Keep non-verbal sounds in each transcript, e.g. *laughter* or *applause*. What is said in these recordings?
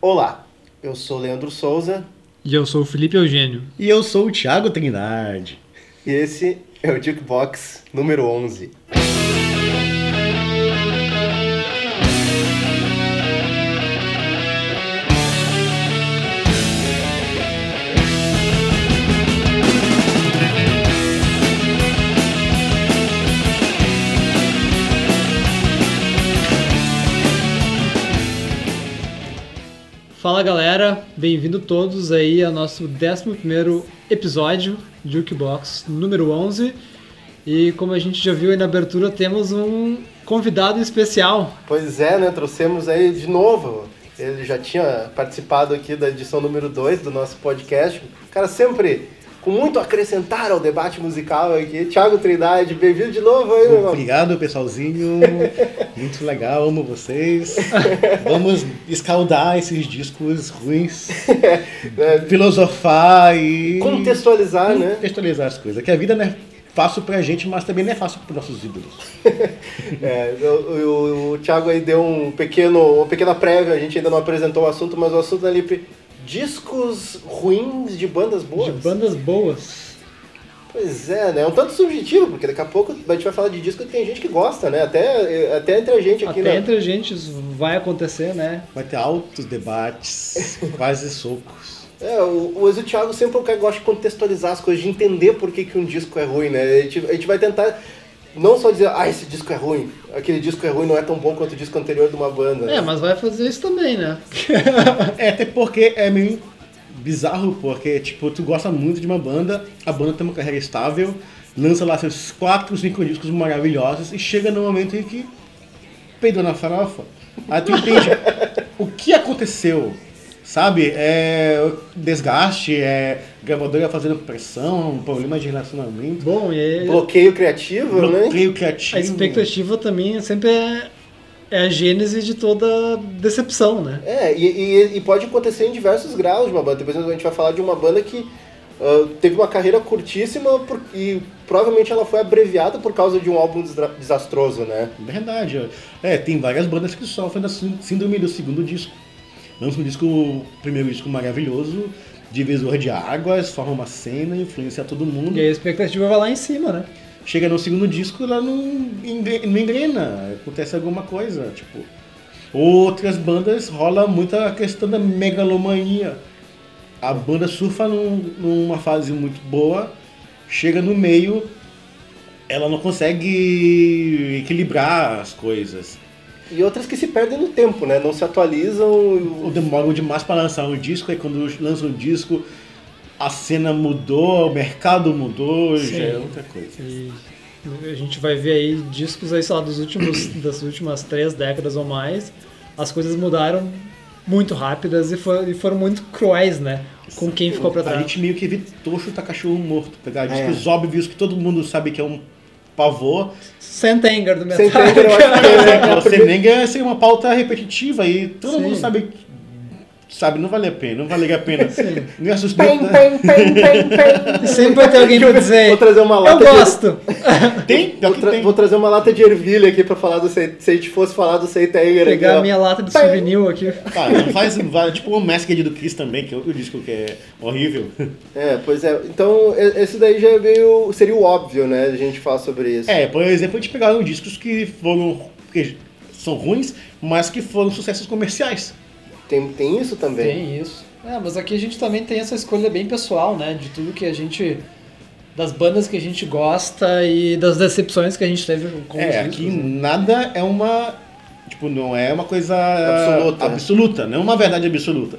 Olá, eu sou Leandro Souza E eu sou o Felipe Eugênio. E eu sou o Thiago Trindade. e esse é o Jukebox número 11. Fala galera, bem-vindo todos aí ao nosso 11 episódio de Jukebox número 11. E como a gente já viu aí na abertura, temos um convidado especial. Pois é, né? Trouxemos aí de novo. Ele já tinha participado aqui da edição número 2 do nosso podcast. O cara sempre com muito a acrescentar ao debate musical aqui. Thiago Trindade, bem-vindo de novo aí, meu irmão. Obrigado, pessoalzinho. Muito legal, amo vocês. Vamos escaldar esses discos ruins, *laughs* É, filosofar e. Contextualizar, né? Contextualizar as coisas. Que a vida não é fácil pra gente, mas também não é fácil para nossos ídolos. *laughs* É, o, o, o Thiago aí deu um pequeno, uma pequena prévia, a gente ainda não apresentou o assunto, mas o assunto ali, discos ruins de bandas boas. De bandas boas. Pois é, né? É um tanto subjetivo, porque daqui a pouco a gente vai falar de disco que tem gente que gosta, né? Até, até entre a gente aqui, Até né? entre a gente vai acontecer, né? Vai ter altos debates, *laughs* quase socos. É, o, o, o Thiago sempre é o cara que gosta de contextualizar as coisas, de entender por que, que um disco é ruim, né? A gente, a gente vai tentar não só dizer, ah, esse disco é ruim, aquele disco é ruim, não é tão bom quanto o disco anterior de uma banda. né? É, mas vai fazer isso também, né? É, até porque é meio bizarro, porque, tipo, tu gosta muito de uma banda, a banda tem uma carreira estável, lança lá seus 4, 5 discos maravilhosos e chega no momento em que peidou na farofa. Aí tu entende *laughs* o que aconteceu, sabe? É desgaste, é gravadora fazendo pressão, problema de relacionamento, Bom, e Bloqueio criativo, né? bloqueio criativo. a expectativa também sempre é, é a gênese de toda decepção, né? É, e, e- e pode acontecer em diversos graus de uma banda. Depois a gente vai falar de uma banda que ah, teve uma carreira curtíssima por- e provavelmente ela foi abreviada por causa de um álbum desastroso, né? Verdade. ó. É, tem várias bandas que sofrem da sí- síndrome do segundo disco. Lança um disco, primeiro disco maravilhoso, divisor de águas, forma uma cena, influencia todo mundo. E a expectativa vai lá em cima, né? Chega no segundo disco, ela não, não engrena, acontece alguma coisa, tipo... Outras bandas rola muita a questão da megalomania. A banda surfa num- numa fase muito boa, chega no meio, ela não consegue equilibrar as coisas. E outras que se perdem no tempo, né? Não se atualizam. ou demoram demais para lançar um disco, aí quando lançam um disco, a cena mudou, o mercado mudou, Sim. já é outra coisa. E a gente vai ver aí discos aí, sei lá, dos últimos, das últimas três décadas ou mais, as coisas mudaram muito rápidas e, for- e foram muito cruéis, né? Com quem ficou pra A trás. gente meio que evitou chutar cachorro morto, pegar É. discos óbvios que todo mundo sabe que é um pavor. Sentenger do Metallica. tempo, eu acho que é, *laughs* Você nega ser uma pauta repetitiva e todo Sim. mundo sabe sabe, não vale a pena, não vale a pena. *laughs* Sim. Não é suspeito. Pem, pem, pem, pem, pem. Sempre vai ter alguém pra dizer. Vou trazer uma Eu lata de- gosto! *laughs* Tem, pior Vou, tra- tem. vou trazer uma lata de ervilha aqui pra falar do Se se a gente fosse falar do Seitanger aqui, Pegar a minha lata de souvenir aqui. Cara, não faz, vai, tipo o Masked do Kiss também, que é outro disco que é horrível. É, pois é. Então, esse daí já é meio, seria o óbvio, né? A gente falar sobre isso. É, por exemplo, a gente pegaram discos que foram. que são ruins, mas que foram sucessos comerciais. Tem, tem isso também. Tem isso. É, mas aqui a gente também tem essa escolha bem pessoal, né? De tudo que a gente. das bandas que a gente gosta e das decepções que a gente teve com os é, discos, aqui né? nada é uma. Tipo, não é uma coisa Absoluta. absoluta, não é uma verdade absoluta.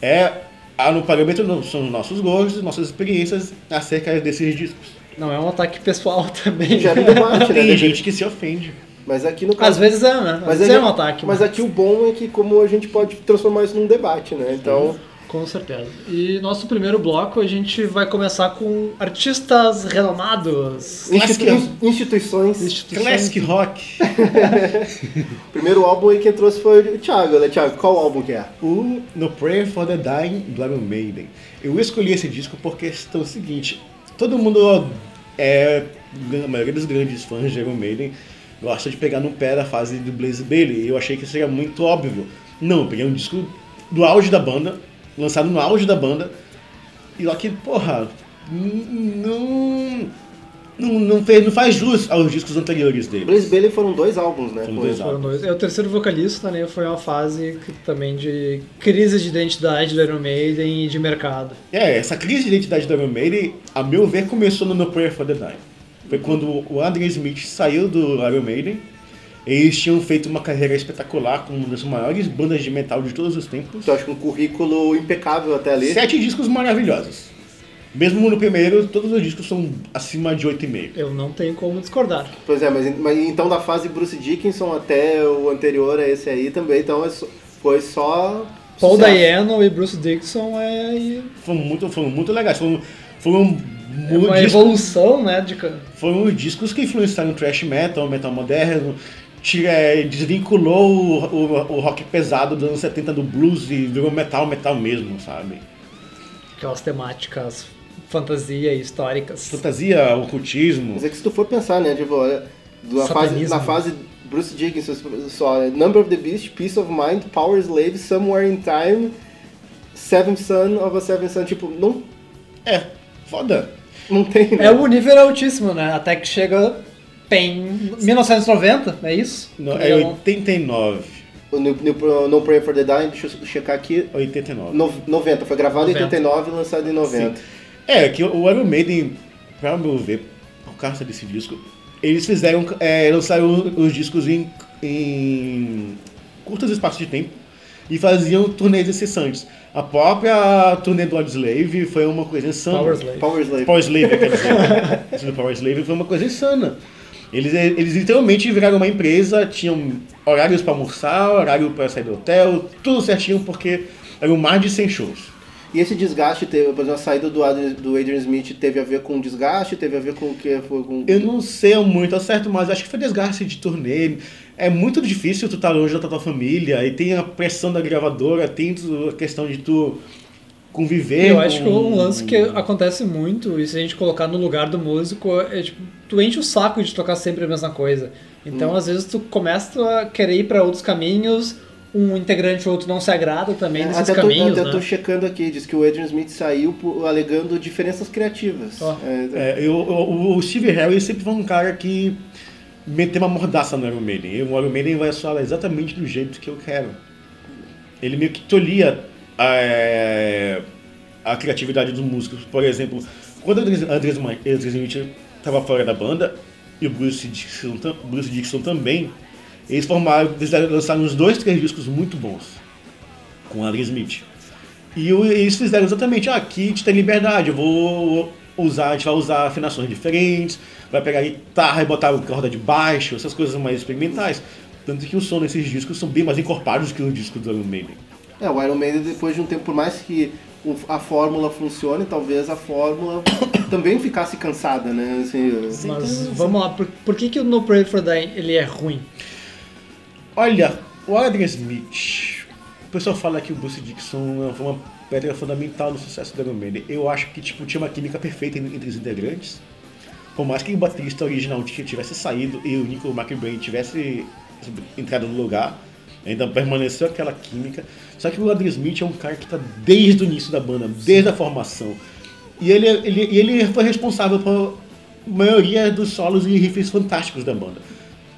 É. ah, No parâmetro não, são nossos gostos, nossas experiências acerca desses discos. Não é um ataque pessoal *laughs* também. Gera um debate, né? Tem gente que se ofende. Mas aqui no caso. Às vezes é, né? Às mas, vezes aí- é um ataque. mas aqui o bom é que como a gente pode transformar isso num debate, né? Então, Com certeza. E nosso primeiro bloco a gente vai começar com artistas renomados. Classic- institui- instituições. Instituições. Classic rock. *laughs* O primeiro álbum aí quem trouxe foi o Thiago, né? Thiago, qual álbum que é? O No Prayer for the Dying do Iron Maiden. Eu escolhi esse disco por questão seguinte: todo mundo é, a maioria dos grandes fãs de Iron Maiden gosta de pegar no pé da fase do Blaze Bailey. E eu achei que seria muito óbvio. Não, eu peguei um disco do auge da banda, lançado no auge da banda, e lá que, porra, não, não, não, fez, não faz jus aos discos anteriores dele. Blaze Bailey foram dois álbuns, né? Foram dois álbuns. Foram dois. É, o terceiro vocalista né, foi uma fase que- também de crise de identidade do Iron Maiden e de mercado. É, essa crise de identidade do Iron Maiden, a meu ver, começou no No Prayer for the Dying. Foi quando o Adrian Smith saiu do Iron Maiden. Eles tinham feito uma carreira espetacular com uma das maiores bandas de metal de todos os tempos. Então acho que um currículo impecável até ali. Sete discos maravilhosos. Mesmo no primeiro, todos os discos são acima de 8,5. Eu não tenho como discordar. Pois é, mas, mas então da fase Bruce Dickinson até o anterior a esse aí também, então é foi só. Paul. Dayano e Bruce Dixon é Foram muito, foram muito legais. Foram, foram, é uma evolução, né? De... foram discos que influenciaram o thrash metal, o metal moderno. tira- é, desvinculou o, o- o rock pesado dos anos 70 do blues e virou metal, metal mesmo, sabe? Aquelas temáticas fantasia históricas. Fantasia, ocultismo. Mas é que se tu for pensar, né, tipo, olha, na fase, na fase Bruce Dickinson, só, né, Number of the Beast, Peace of Mind, Power Slave, Somewhere in Time, Seventh Son of a Seventh Son, tipo, não, É, foda. Não tem, né? É o nível altíssimo, né? Até que chega em 1990, é isso? Não, Que é um- 89. O No, no, no Prayer for the Dying, deixa eu checar aqui, 89. no, 90, foi gravado em 90. 89 e lançado em 90. É, que o Iron Maiden, pra meu ver, por causa desse disco, eles fizeram, é, lançaram os discos em, em curtos espaços de tempo e faziam turnês incessantes. A própria turnê do Slave foi uma coisa insana. Power Slave. Power Slave. Power Slave, quer dizer. *laughs* Do Power Slave foi uma coisa insana. Eles, eles literalmente viraram uma empresa, tinham horários pra almoçar, horário pra sair do hotel, tudo certinho, porque eram mais de 100 shows. E esse desgaste, teve, por exemplo, a saída do Adrian, do Adrian Smith teve a ver com desgaste, teve a ver com o que foi com... Eu não sei muito ao certo, mas acho que foi desgaste de turnê. É muito difícil tu estar longe da tua família, e tem a pressão da gravadora, tem a questão de tu conviver. Eu acho que com- um lance que acontece muito, e se a gente colocar no lugar do músico, é tipo, tu enche o saco de tocar sempre a mesma coisa. Então, às vezes, tu começa a querer ir pra outros caminhos, um integrante ou outro não se agrada também nesses até tô, caminhos, até né? tô checando aqui, diz que o Adrian Smith saiu por- alegando diferenças criativas. Ó. É, É, eu, o, o Steve Harris sempre foi um cara que meteu uma mordaça no Iron Maiden. O Iron Maiden vai soar exatamente do jeito que eu quero. Ele meio que tolia a, a criatividade dos músicos. Por exemplo, quando o Andres, Smith estava fora da banda, e o Bruce Dixon, Bruce Dixon também, eles formaram, eles lançaram uns dois, três discos muito bons com o Andres Smith. E eles fizeram exatamente, ah, aqui a gente tem liberdade, eu vou usar, a gente vai usar afinações diferentes, vai pegar a guitarra e botar corda de baixo, essas coisas mais experimentais. Tanto que o som desses discos são bem mais encorpados que os discos do Iron Maiden. É, o Iron Maiden, depois de um tempo, por mais que o- a fórmula funcione, talvez a fórmula *coughs* também ficasse cansada, né? Assim, Mas vamos lá, por, por que, que o No Prayer for Dying ele é ruim? Olha, o Adrian Smith, o pessoal fala que o Bruce Dixon foi uma pedra fundamental no sucesso do Iron Maiden. Eu acho que tipo, tinha uma química perfeita entre os integrantes. Por mais que o baterista original tivesse saído e o Nico McBrain tivesse entrado no lugar, ainda permaneceu aquela química. Só que o Adrian Smith é um cara que está desde o início da banda, desde a formação. E ele, ele, ele foi responsável por maioria dos solos e riffs fantásticos da banda.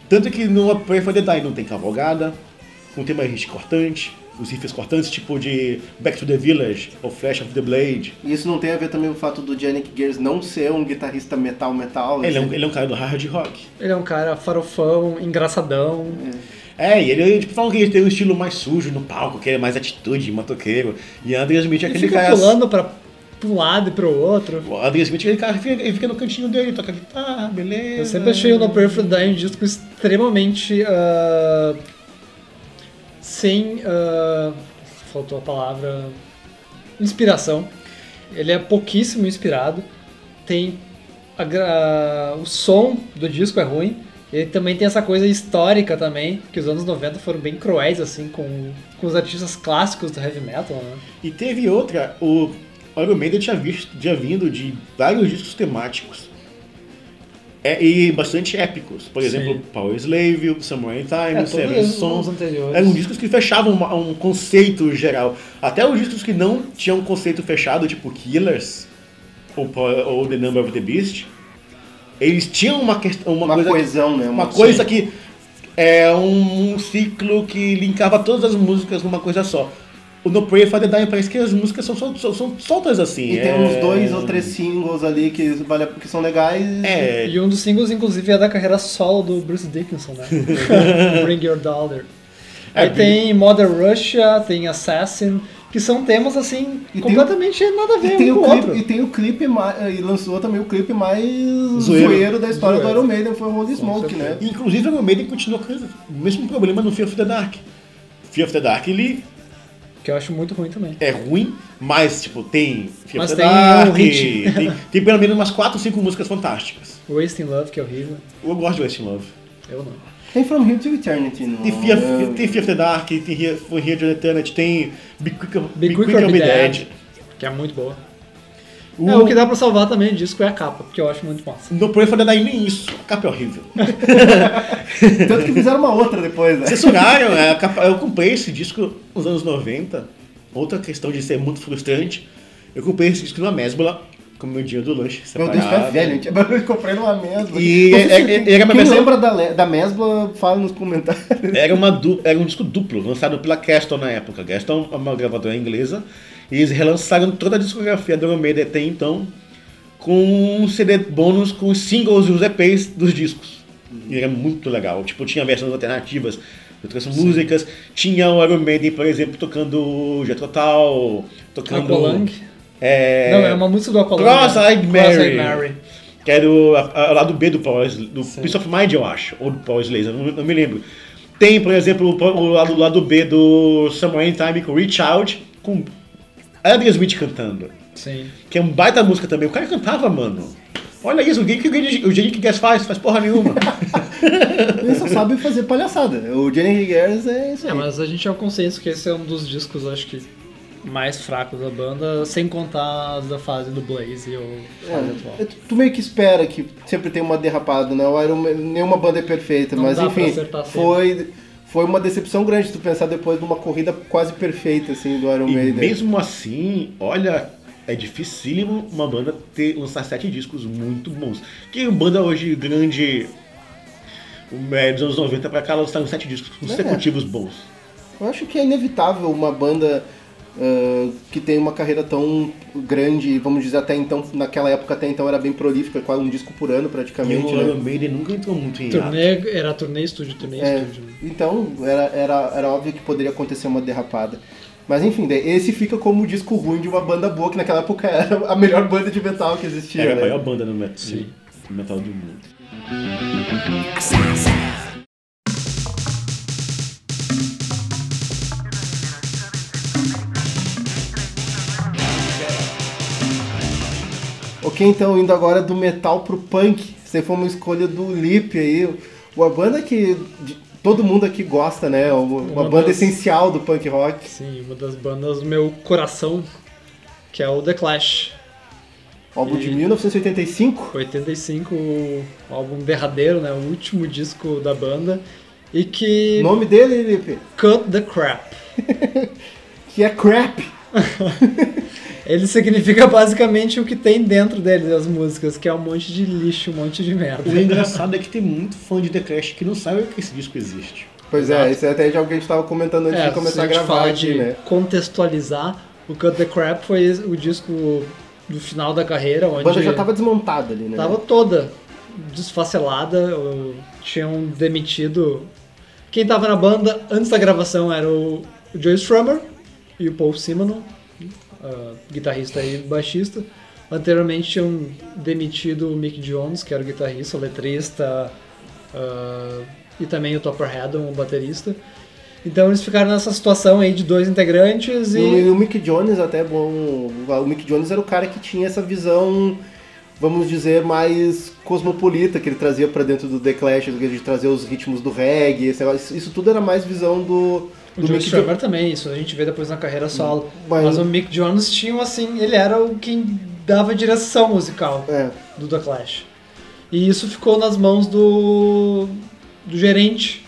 Tanto que no A Prayer for the Dying não tem cavalgada, não tem mais riff cortante, os riffs cortantes tipo de Back to the Village ou Flash of the Blade. E isso não tem a ver também com o fato do Yannick Gears não ser um guitarrista metal-metal? Ele é, um, assim? ele é um cara do hard rock. Ele é um cara farofão, engraçadão. É, e ele tipo, falam que ele tem um estilo mais sujo no palco, que é mais atitude, matoqueiro. E Andrew Smith é Ele aquele fica cara. pulando pra, pra um lado e pro outro. O Andrew Smith é aquele cara que fica, ele fica no cantinho dele, toca guitarra, beleza. Eu sempre achei o No for Dying um disco extremamente. ah, sem. ah, faltou a palavra. Inspiração. Ele é pouquíssimo inspirado. Tem. a gra- o som do disco é ruim. Ele também tem essa coisa histórica também, que os anos 90 foram bem cruéis, assim, com, com os artistas clássicos do heavy metal, né? E teve outra, o Iron Maiden tinha, visto, tinha vindo de vários discos temáticos. É, e bastante épicos. Por exemplo, Sim. Power Slave, Samurai Time, É, Seven Sons. anteriores. Eram discos que fechavam uma- um conceito geral. Até os discos que não tinham um conceito fechado, tipo Killers ou, ou The Number of the Beast, eles tinham uma questão, uma, Uma coisa, coesão, né? uma coisa que é um ciclo que linkava todas as músicas numa coisa só. O No Pray for the Dying parece que as músicas são, são, são soltas assim. E tem é- uns dois ou três singles ali que, vale, que são legais. É, E um dos singles, inclusive, é da carreira solo do Bruce Dickinson, né? *laughs* Bring Your Dollar. É, Aí tem Mother Russia, tem Assassin, que são temas, assim, E tem completamente nada a ver E tem, um o com o clipe, outro. e tem o clipe mais. E lançou também o clipe mais Zoeiro. zoeiro, da história Zoeiro. do Iron Maiden, foi o Holy Smoke, né? Inclusive, o Iron Maiden continua com o mesmo problema no Fear of the Dark. Fear of the Dark, ele Que eu acho muito ruim também. é ruim, mas, tipo, tem Fear Mas of the tem Dark, um hit. tem, tem pelo menos umas 4 ou 5 músicas fantásticas. Wasting Love, que é horrível. Eu gosto de West Love. Eu não. Tem From Here to Eternity, não Tem Fear, é? tem Fear of the Dark, tem Here, For Here to Eternity, tem Be Quick, Be Be Quick Quick or or Be Be Dead. Dead. Que é muito boa. O, É, o que dá pra salvar também o disco é a capa, porque eu acho muito massa. No the Dying nem isso, a capa é horrível. *laughs* Tanto que fizeram uma outra depois, né? Censuraram, é, a capa- eu comprei esse disco nos anos 90. Outra questão de ser muito frustrante. Eu comprei esse disco numa Mesbla, com meu dinheiro do lanche Meu separado. Deus, tu é velho, gente. Eu comprei numa Mesbla. E Não é- é- quem era uma quem versão- lembra da, da Mesbla, fala nos comentários. Era, uma du- era um disco duplo, lançado pela Caston na época. Caston é uma gravadora inglesa. E eles relançaram toda a discografia do Iron Maiden até então, com um CD bônus com os singles e os EPs dos discos. E era muito legal. Tipo, tinha versões alternativas de outras músicas. Tinha o Iron Maiden, por exemplo, tocando Jet Total, tocando... Aqualung. É... Não, é uma música do Aqualung. Cross-Eyed né? Mary. Mary. Que era o, a- a- o lado B do Power, do Peace of Mind, eu acho. Ou do Power Slayer, não, não me lembro. Tem, por exemplo, o, o lado, o lado B do Somewhere in Time com Reach Out, com Adrian Smith cantando. Sim. Que é um baita música também. O cara cantava, mano. Olha isso, o que o Jenny- Guess faz? Faz porra nenhuma. *laughs* Ele só sabe fazer palhaçada. O Jenny Gears é isso aí. É, mas a gente é o consenso que esse é um dos discos, acho que, mais fracos da banda, sem contar as da fase do Blaze ou fase atual. É, tu meio que espera que sempre tem uma derrapada, né? O Iron Man, nenhuma banda é perfeita, Não mas dá pra enfim, acertar sempre. Foi, uma decepção grande tu pensar depois numa corrida quase perfeita, assim, do Iron e Maiden. mesmo assim, olha, é dificílimo uma banda ter, lançar sete discos muito bons. Que banda hoje grande, é, dos anos 90 pra cá, lançaram sete discos consecutivos bons. Eu acho que é inevitável uma banda ah, que tem uma carreira tão grande, vamos dizer, até então, naquela época até então era bem prolífica, quase um disco por ano E praticamente, o né? Iron Maiden nunca entrou muito em. Turnê, era turnê estúdio, turnê É, estúdio. né? então, era, era, era óbvio que poderia acontecer uma derrapada. Mas enfim, esse fica como o disco ruim de uma banda boa, que naquela época era a melhor banda de metal que existia. Era a né? maior banda no metal, Sim. no metal do mundo. Ok, então indo agora do metal pro punk. Essa aí foi uma escolha do Lip aí. Uma banda que de- todo mundo aqui gosta, né? Uma, uma banda das- essencial do punk rock. Sim, uma das bandas do meu coração, que é o The Clash. Álbum de E- 1985. 85, o álbum derradeiro, né? O último disco da banda. E que. O nome dele, Lipe, Cut the Crap. *laughs* que é Crap. *laughs* Ele significa basicamente o que tem dentro dele, das músicas, que é um monte de lixo, um monte de merda. O engraçado é que tem muito fã de The Clash que não sabe que esse disco existe. Pois é, isso é até de alguém que estava comentando antes É, de começar se a gente gravar aqui, de né? contextualizar, o Cut the Crap foi o disco do final da carreira, A onde banda já estava desmontada ali, né? tava toda desfacelada, tinham demitido... Quem tava na banda antes da gravação era o, o Joe Strummer e o Paul Simonon, ah, guitarrista e baixista. Anteriormente tinham demitido o Mick Jones, que era o guitarrista, o letrista, ah, e também o Topper Haddon, o baterista. Então eles ficaram nessa situação aí de dois integrantes E e... o Mick Jones até é bom. O Mick Jones era o cara que tinha essa visão, vamos dizer, mais cosmopolita que ele trazia pra dentro do The Clash, de trazer os ritmos do reggae, isso tudo era mais visão do, O do Mick também, isso a gente vê depois na carreira solo. Mas- Mas, o Mick Jones tinha, assim, ele era o quem dava a direção musical É. do The Clash. E isso ficou nas mãos do, do gerente,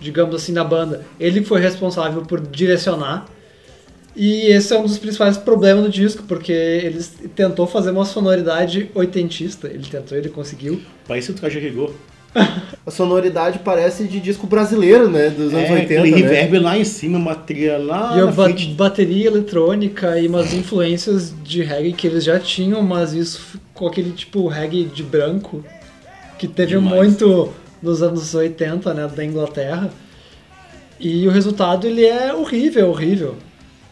digamos assim, da banda. Ele foi responsável por direcionar. E esse é um dos principais problemas do disco, porque ele tentou fazer uma sonoridade oitentista. Ele tentou, ele conseguiu. Parece o traje rigor. *laughs* A sonoridade parece de disco brasileiro, né? Dos anos É, 80. aquele né? reverb lá em cima, uma trilha lá e a ba- bateria eletrônica e umas influências de reggae que eles já tinham, mas isso ficou aquele tipo reggae de branco, que teve Demais. muito nos anos 80, né, da Inglaterra. E o resultado ele é horrível, horrível.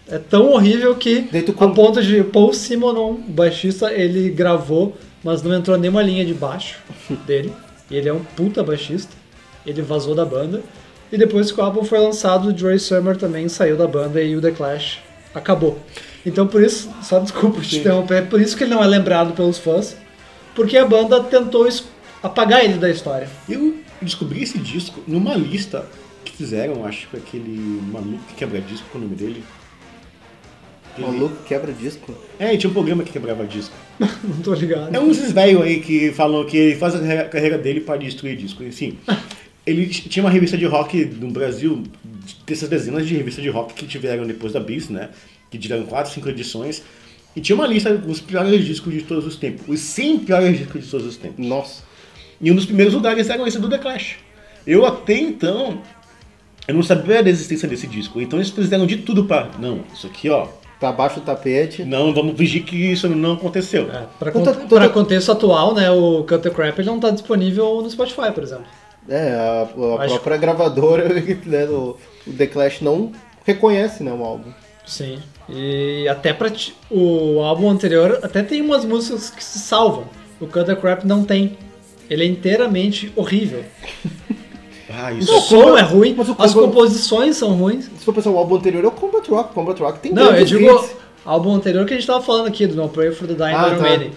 É tão horrível que tu a com- ponto de Paul Simonon, o baixista, ele gravou, mas não entrou nenhuma linha de baixo *laughs* dele. Ele é um puta baixista. Ele vazou da banda. E depois que o álbum foi lançado, o Joy Summer também saiu da banda e o The Clash acabou. Então por isso, só desculpa te Sim. interromper, por isso que ele não é lembrado pelos fãs, porque a banda tentou apagar ele da história. Eu descobri esse disco numa lista que fizeram, acho que aquele maluco que quebra disco, é o nome dele? Ele- Maluco quebra disco. É, tinha um programa que quebrava disco. *laughs* Não tô ligado. É uns velhos aí que falam que ele faz a carreira- dele para destruir disco. Enfim, *laughs* ele t- tinha uma revista de rock no Brasil, dessas dezenas de revistas de rock que tiveram depois da Bis, né? Que tiveram quatro, cinco edições. E tinha uma lista dos piores discos de todos os tempos. Os 100 piores discos de todos os tempos. Nossa. E um dos primeiros lugares era esse do The Clash. Eu até então, eu não sabia da existência desse disco. Então eles fizeram de tudo para Não, isso aqui ó, Tá abaixo do tapete. não, vamos fingir que isso não aconteceu. É, pra, Conta- cont- conta- pra contexto atual, né, o Cut the Crap ele não tá disponível no Spotify, por exemplo. É, a, a Acho- própria gravadora, *laughs* né, o, o The Clash não reconhece, né, o álbum. Sim. E até pra ti- o álbum anterior até tem umas músicas que se salvam. O Cut the Crap não tem. Ele é inteiramente horrível. *laughs* Ah, O isso Não, som Combat- é ruim, mas o as composições são ruins. Se for pensar o álbum anterior, é o Combat Rock. Combat Rock tem Não, eu digo hits. álbum anterior que a gente tava falando aqui, do No Pray for the Dying Ah, Iron tá. Maiden.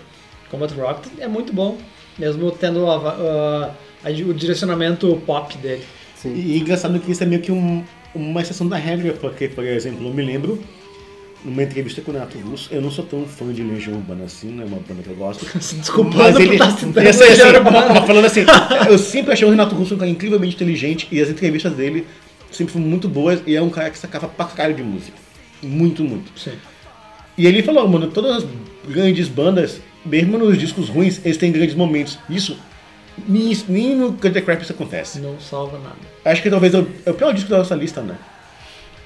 Combat Rock é muito bom, mesmo tendo a a- a- o direcionamento pop dele. Sim. E engraçado que isso é meio que um- uma exceção da regra, porque, por exemplo, eu me lembro, numa entrevista com o Renato Russo, eu não sou tão fã de Legião Urbana assim, não é uma banda que eu gosto. *laughs* Desculpando Mas ele, eu sei, Legião assim, Urbana. falando assim, eu sempre achei o Renato Russo um cara incrivelmente inteligente e as entrevistas dele sempre foram muito boas e é um cara que sacava pra caralho de música. Muito, muito. Sim. E ele falou, mano, todas as grandes bandas, mesmo nos discos ruins, eles têm grandes momentos. Isso, nem, nem no Cut the Crap isso acontece. Não salva nada. Acho que talvez é o, é o pior disco da nossa lista, né?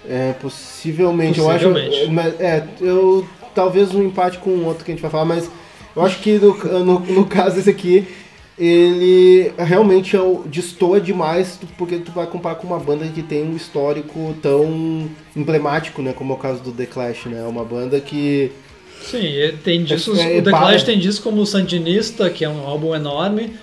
É, possivelmente. Possivelmente. Eu acho. Mas, é, eu. Talvez um empate com o outro que a gente vai falar, mas eu acho que no, no, no caso desse aqui, ele realmente é o, destoa demais, porque tu vai comparar com uma banda que tem um histórico tão emblemático, né? Como é o caso do The Clash, né? É uma banda que. Sim, tem. É, é, o The Clash tem discos como o Sandinista, que é um álbum enorme,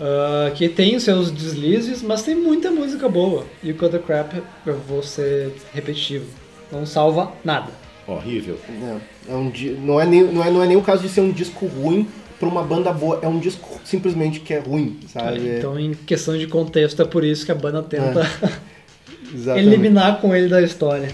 ah, que tem os seus deslizes, mas tem muita música boa. E o Cut the Crap, eu vou ser repetitivo, não salva nada. Horrível. É, é um, não, é nem, não, é, não é nem o caso de ser um disco ruim pra uma banda boa, é um disco simplesmente que é ruim, sabe? Então, em questão de contexto, é por isso que a banda tenta *laughs* Exatamente. eliminar com ele da história.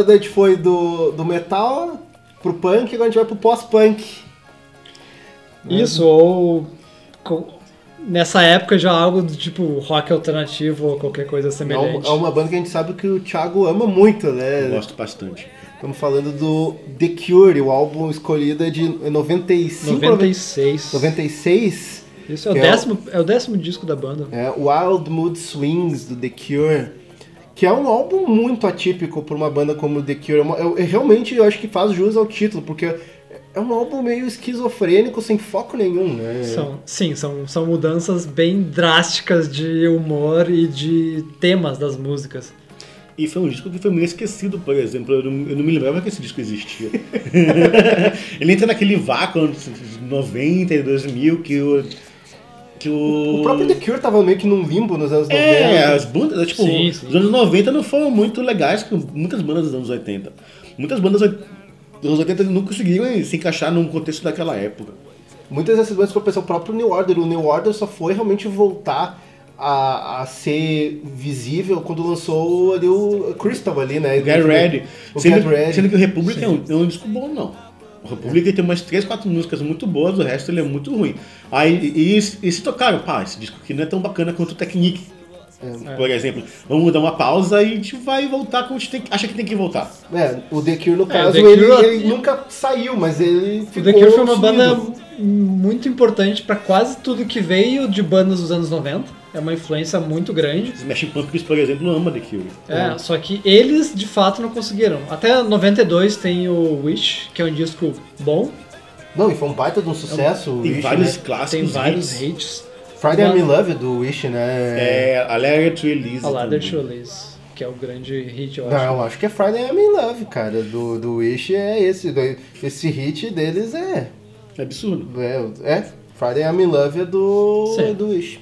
Agora a gente foi do, do metal pro punk, agora a gente vai pro pós-punk. Isso, ou nessa época já algo do tipo rock alternativo ou qualquer coisa É uma, semelhante. é uma banda que a gente sabe que o Thiago ama muito, Eu né? gosto bastante. Estamos falando do The Cure, o álbum escolhido é de 95, 96. 96. Isso é o, Que é o- décimo, é o décimo disco da banda. É Wild Mood Swings do The Cure, que é um álbum muito atípico para uma banda como The Cure. É uma- Eu, eu realmente eu acho que faz jus ao título, porque é um álbum meio esquizofrênico, sem foco nenhum, né? São, sim, são, são mudanças bem drásticas de humor e de temas das músicas. E foi um disco que foi meio esquecido, por exemplo. Eu não, eu não me lembrava que esse disco existia. *laughs* Ele entra naquele vácuo anos 90 e 2000 que o. Que o... O próprio The Cure tava meio que num limbo nos anos 90. É, as bandas, tipo, Sim, sim. os anos 90 não foram muito legais com muitas bandas dos anos 80. Muitas bandas dos anos 80 não conseguiram se encaixar num contexto daquela época. muitas dessas bandas, se for pensar, o próprio New Order, o New Order só foi realmente voltar a, a ser visível quando lançou ali o Crystal ali, né? O Get Ready. O sendo, Get Ready. sendo que o Republic é um, é um disco bom, não. O Republic tem umas 3, 4 músicas muito boas, o resto ele é muito ruim. Aí, e, e, e se tocaram, pá, esse disco aqui não é tão bacana quanto o Technique. Por exemplo, vamos dar uma pausa e a gente vai voltar como a gente tem, acha que tem que voltar. É, o The Cure, no É, o caso, The ele, Cure- ele nunca saiu, mas ele O ficou The Cure foi uma sumido. banda muito importante pra quase tudo que veio de bandas dos anos 90. É uma influência muito grande. Smashing Pumpkins, por exemplo, ama The Cure. É, só que eles de fato não conseguiram. Até 92 tem o Wish, que é um disco bom, Não, e foi um baita de um sucesso. o Tem Wish, vários né? clássicos. tem vários hits. hits. Friday I'm in Love do Wish, né? É, a Ladder to Elise. A Ladder também. to Release, que é o grande hit, eu Não, acho. eu acho que é Friday I'm in Love, cara. Do, do Wish é esse. do- Esse hit deles é. É absurdo. É, é Friday I'm in Love é do, Sim. do Wish.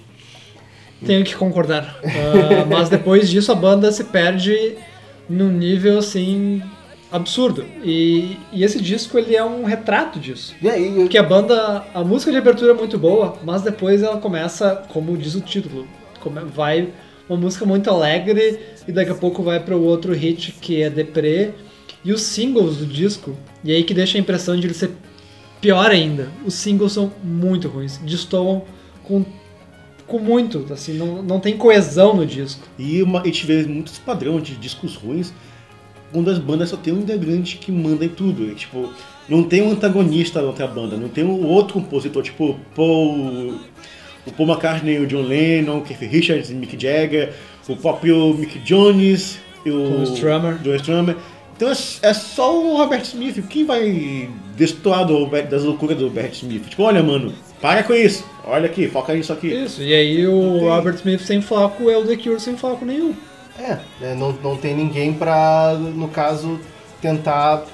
Tenho que concordar. Ah, *laughs* mas depois disso a banda se perde num nível assim absurdo. E, e esse disco ele é um retrato disso. E aí, eu- Porque a banda, a música de abertura é muito boa, mas depois ela começa, como diz o título, vai uma música muito alegre e daqui a pouco vai para o outro hit que é Deprê. E os singles do disco, e aí que deixa a impressão de ele ser pior ainda. Os singles são muito ruins, destoam com, com muito, assim, não, não tem coesão no disco. E uma, a gente vê muitos padrões de discos ruins, quando as bandas só tem um integrante que manda em tudo. E, tipo, não tem um antagonista da outra banda, não tem um outro compositor, tipo Paul, o Paul McCartney, o John Lennon, o Keith Richards, o Mick Jagger, o próprio Mick Jones, o o Strummer. John Strummer. Então é, é só o Robert Smith. Quem vai destoar do, das loucuras do Robert Smith? Tipo, olha, mano, para com isso. Olha aqui, foca nisso aqui. Isso, e aí o tem. Robert Smith sem foco é o The Cure sem foco nenhum. é, é, não, não tem ninguém pra, no caso, tentar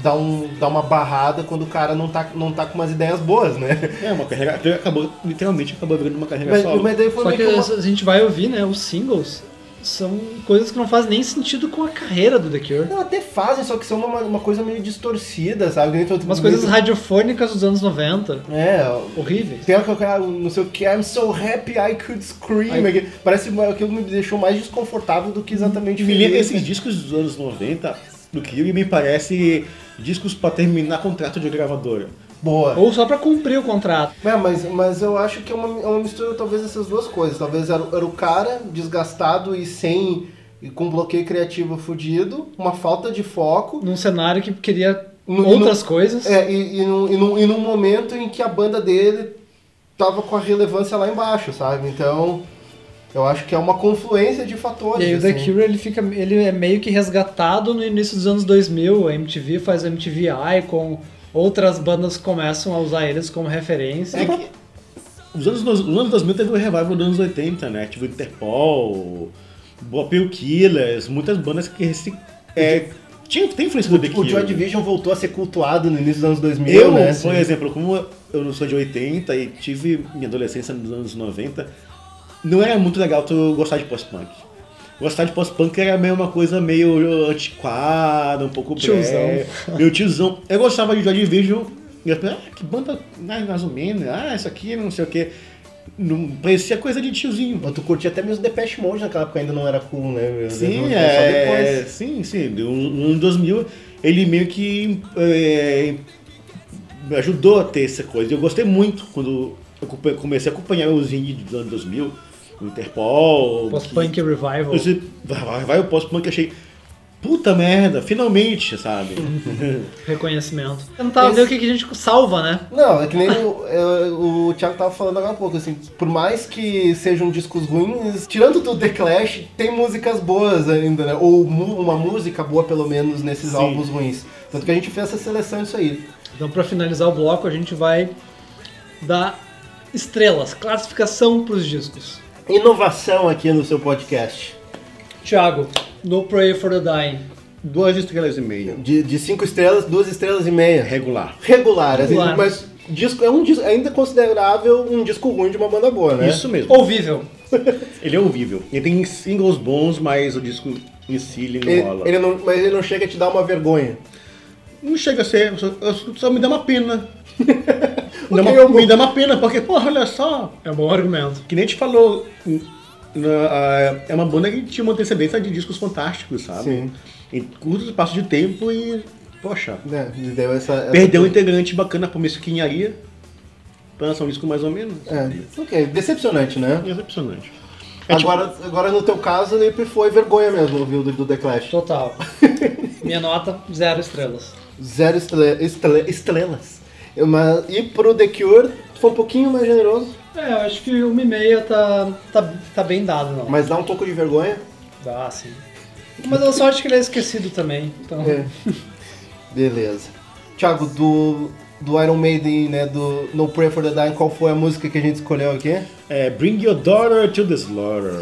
dar, um, dar uma barrada quando o cara não tá, não tá com umas ideias boas, né? É, uma carreira. Acabou, literalmente acabou virando uma carreira Mas, solo. mas daí foi Só que uma- a gente vai ouvir, né, os singles são coisas que não fazem nem sentido com a carreira do The Cure. Não, até fazem, só que são uma, uma coisa meio distorcida, sabe? Que Umas meio- coisas radiofônicas dos anos 90, É, horríveis. tem aquele cara, não sei o que, I'm so happy I could scream. Ai. Parece aquilo me deixou mais desconfortável do que exatamente Me lembra feliz. esses discos dos anos 90 do que me parece discos pra terminar contrato de gravadora. Boa. Ou só pra cumprir o contrato. É, mas, mas eu acho que é uma, é uma mistura talvez dessas duas coisas. Talvez era, era o cara desgastado e sem. e com bloqueio criativo fudido, uma falta de foco. Num cenário que queria No- outras no- coisas. É, e, e, num, e, num, e num momento em que a banda dele tava com a relevância lá embaixo, sabe? Então. Eu acho que é uma confluência de fatores. E aí o The assim. Cure ele fica, ele é meio que resgatado no início dos anos 2000, a MTV faz o MTV Icon, outras bandas começam a usar eles como referência. É que os anos, os anos 2000 teve o revival dos anos 80, né? Tipo Interpol, Bopil Killers, muitas bandas que se, é, tinha, tem influência do The O. Joy Division voltou a ser cultuado no início dos anos 2000, Eu, né? por exemplo, como eu não sou de 80 e tive minha adolescência nos anos 90, não era muito legal tu gostar de post-punk. Gostar de post-punk era meio uma coisa meio antiquada, um pouco Tiozão. bré, meio tiozão. Eu gostava de Joy Division e eu pensava, ah, que banda mais ou menos, ah, isso aqui não sei o que. Não, parecia coisa de tiozinho. Mas tu curtia até mesmo Depeche Mode naquela época ainda não era cool, né? Sim, Só é, depois. sim, sim. No no ano 2000 ele meio que é, me ajudou a ter essa coisa. Eu gostei muito quando eu comecei a acompanhar os indies dos anos 2000, o Interpol. Post-punk revival. Esse- Vai, vai, vai o post-punk, achei. Puta merda, finalmente, sabe? *laughs* Reconhecimento. Tentar Esse- ver o que que a gente salva, né? Não, é que nem o, é, o Thiago tava falando agora há pouco, assim, por mais que sejam discos ruins, tirando do The Clash, tem músicas boas ainda, né? Ou mu- uma música boa, pelo menos, nesses Sim. álbuns ruins. Tanto que a gente fez essa seleção disso aí. Então, pra finalizar o bloco, a gente vai dar estrelas, classificação pros discos. Inovação aqui no seu podcast. Thiago, No Pray for the Dying. Duas estrelas e meia. De, de cinco estrelas, duas estrelas e meia. Regular. Regular, assim, Regular. mas disco, é um disco ainda considerável um disco ruim de uma banda boa, né? Isso mesmo. Ouvível. *laughs* Ele é ouvível. Ele tem singles bons, mas o disco em si ele não Ele, rola. ele não, mas ele não chega a te dar uma vergonha. Não chega a ser. Só, só me dá uma pena. *laughs* Me dá, uma, me dá uma pena, porque, porra, olha só. É um bom argumento. Que nem te falou. na- a- é uma banda que tinha uma antecedência de discos fantásticos, sabe? Sim. Em curto espaço de tempo e. Poxa. né, me deu essa, essa- Perdeu um integrante bacana pra mesquinharia. Pra lançar um disco mais ou menos. É, ok, decepcionante, né? Decepcionante. É tipo- Agora, agora no teu caso, Lipe, foi vergonha mesmo ouvir o do, do The Clash. Total. *laughs* Minha nota, zero estrelas. Zero estrela, estrela- estrelas. Mas- e pro The Cure, tu foi um pouquinho mais generoso, É, eu acho que uma e meia tá, tá, tá bem dado, não. mas dá um pouco de vergonha. Dá, sim. Mas eu só acho que ele é esquecido também. Então, É. Beleza. Thiago, do, do Iron Maiden, né, do No Pray for the Dying, qual foi a música que a gente escolheu aqui? É, Bring Your Daughter to the Slaughter.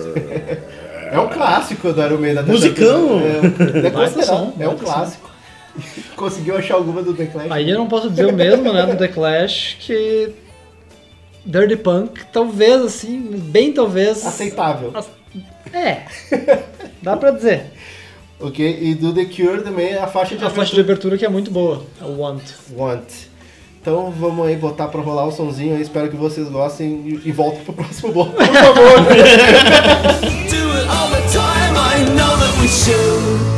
É um clássico do Iron Maiden. Musicão! É, *laughs* é é um clássico. *laughs* Conseguiu achar alguma do The Clash? Aí eu não posso dizer o mesmo, né, do The Clash, que Dirty Punk, talvez assim, bem talvez. Aceitável. É. *laughs* Dá pra dizer. Ok, e do The Cure também a faixa de A faixa de abertura que é muito boa, é o Want. Want. Então vamos aí botar pra rolar o sonzinho aí, espero que vocês gostem e, e voltem pro próximo bloco, por favor. *laughs* do it all the time. I know that we should.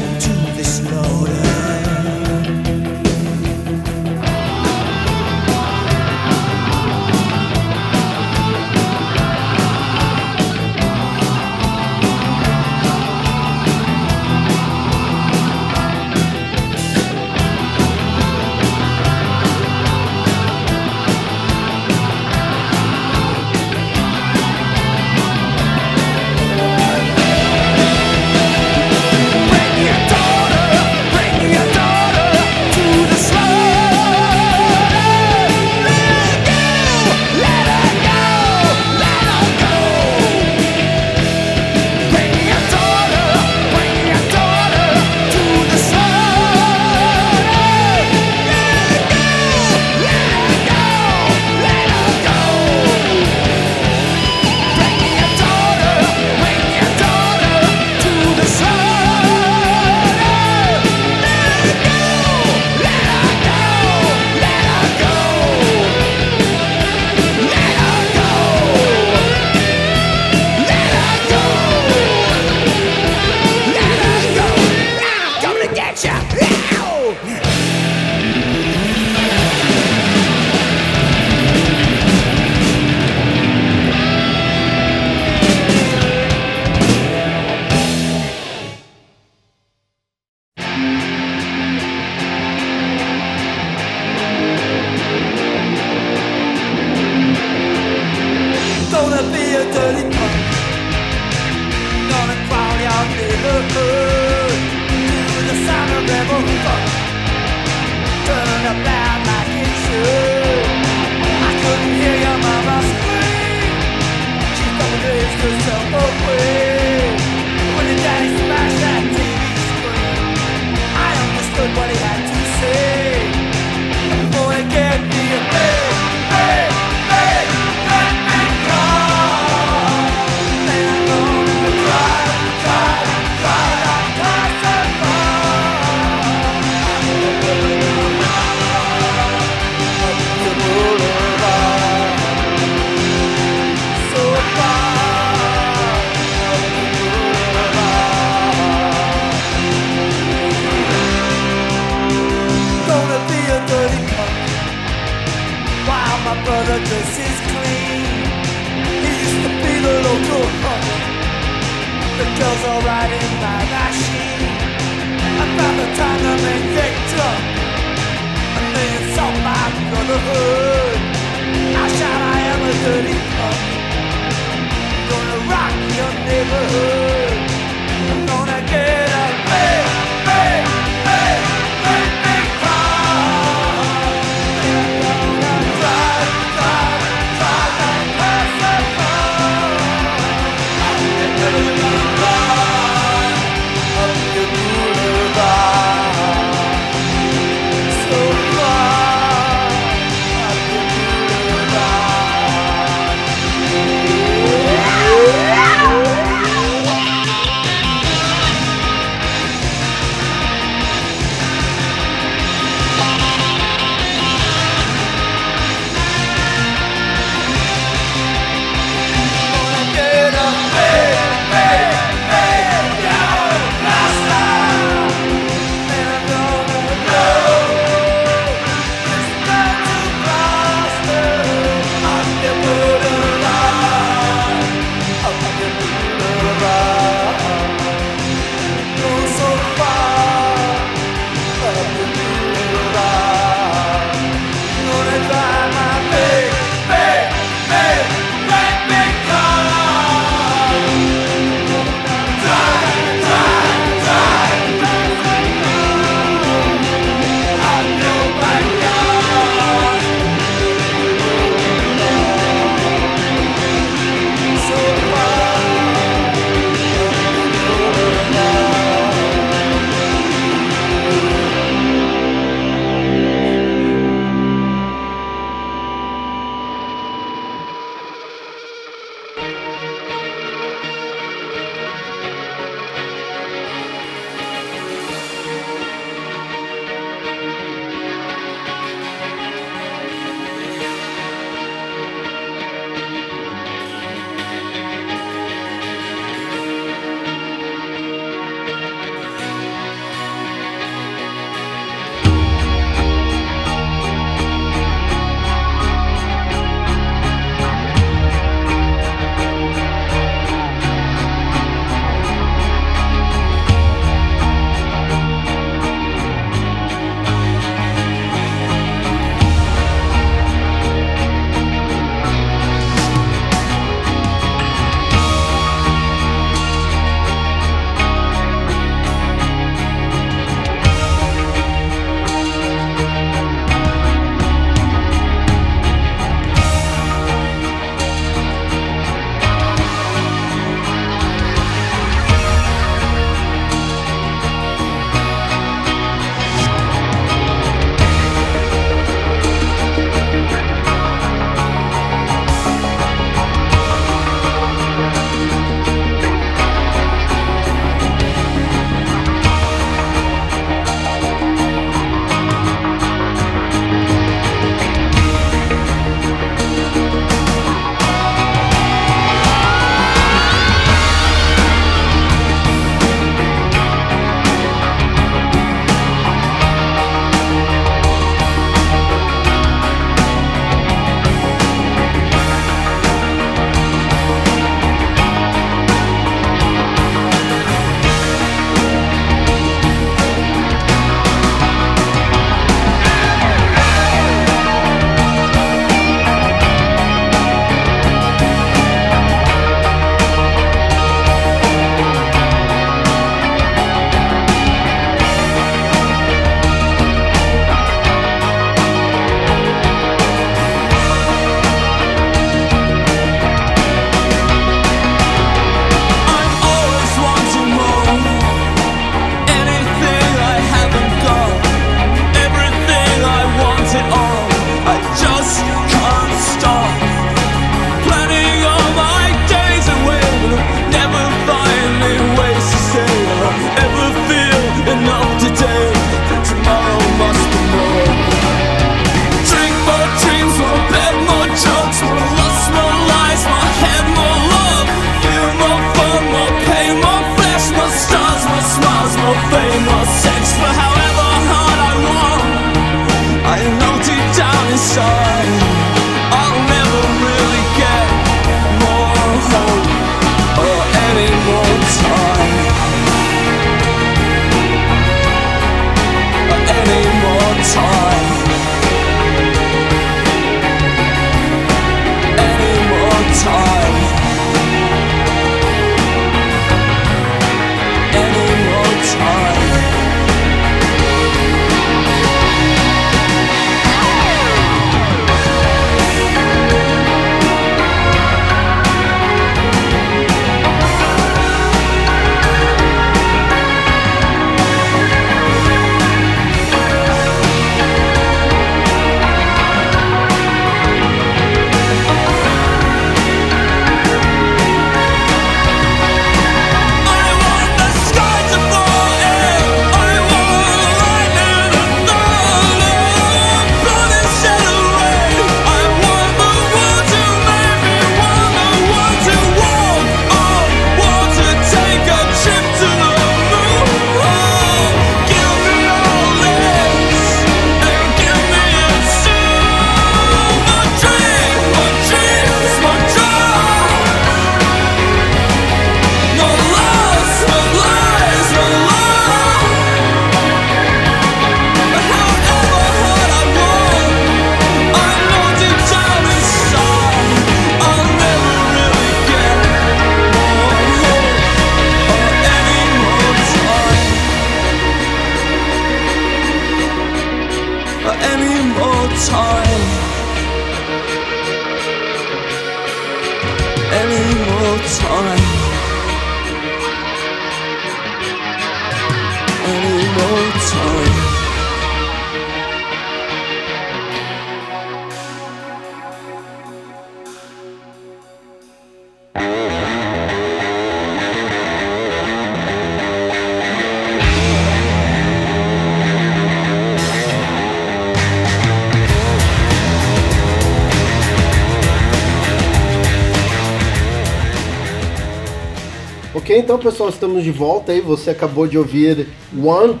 Então pessoal, estamos de volta aí. Você acabou de ouvir Want,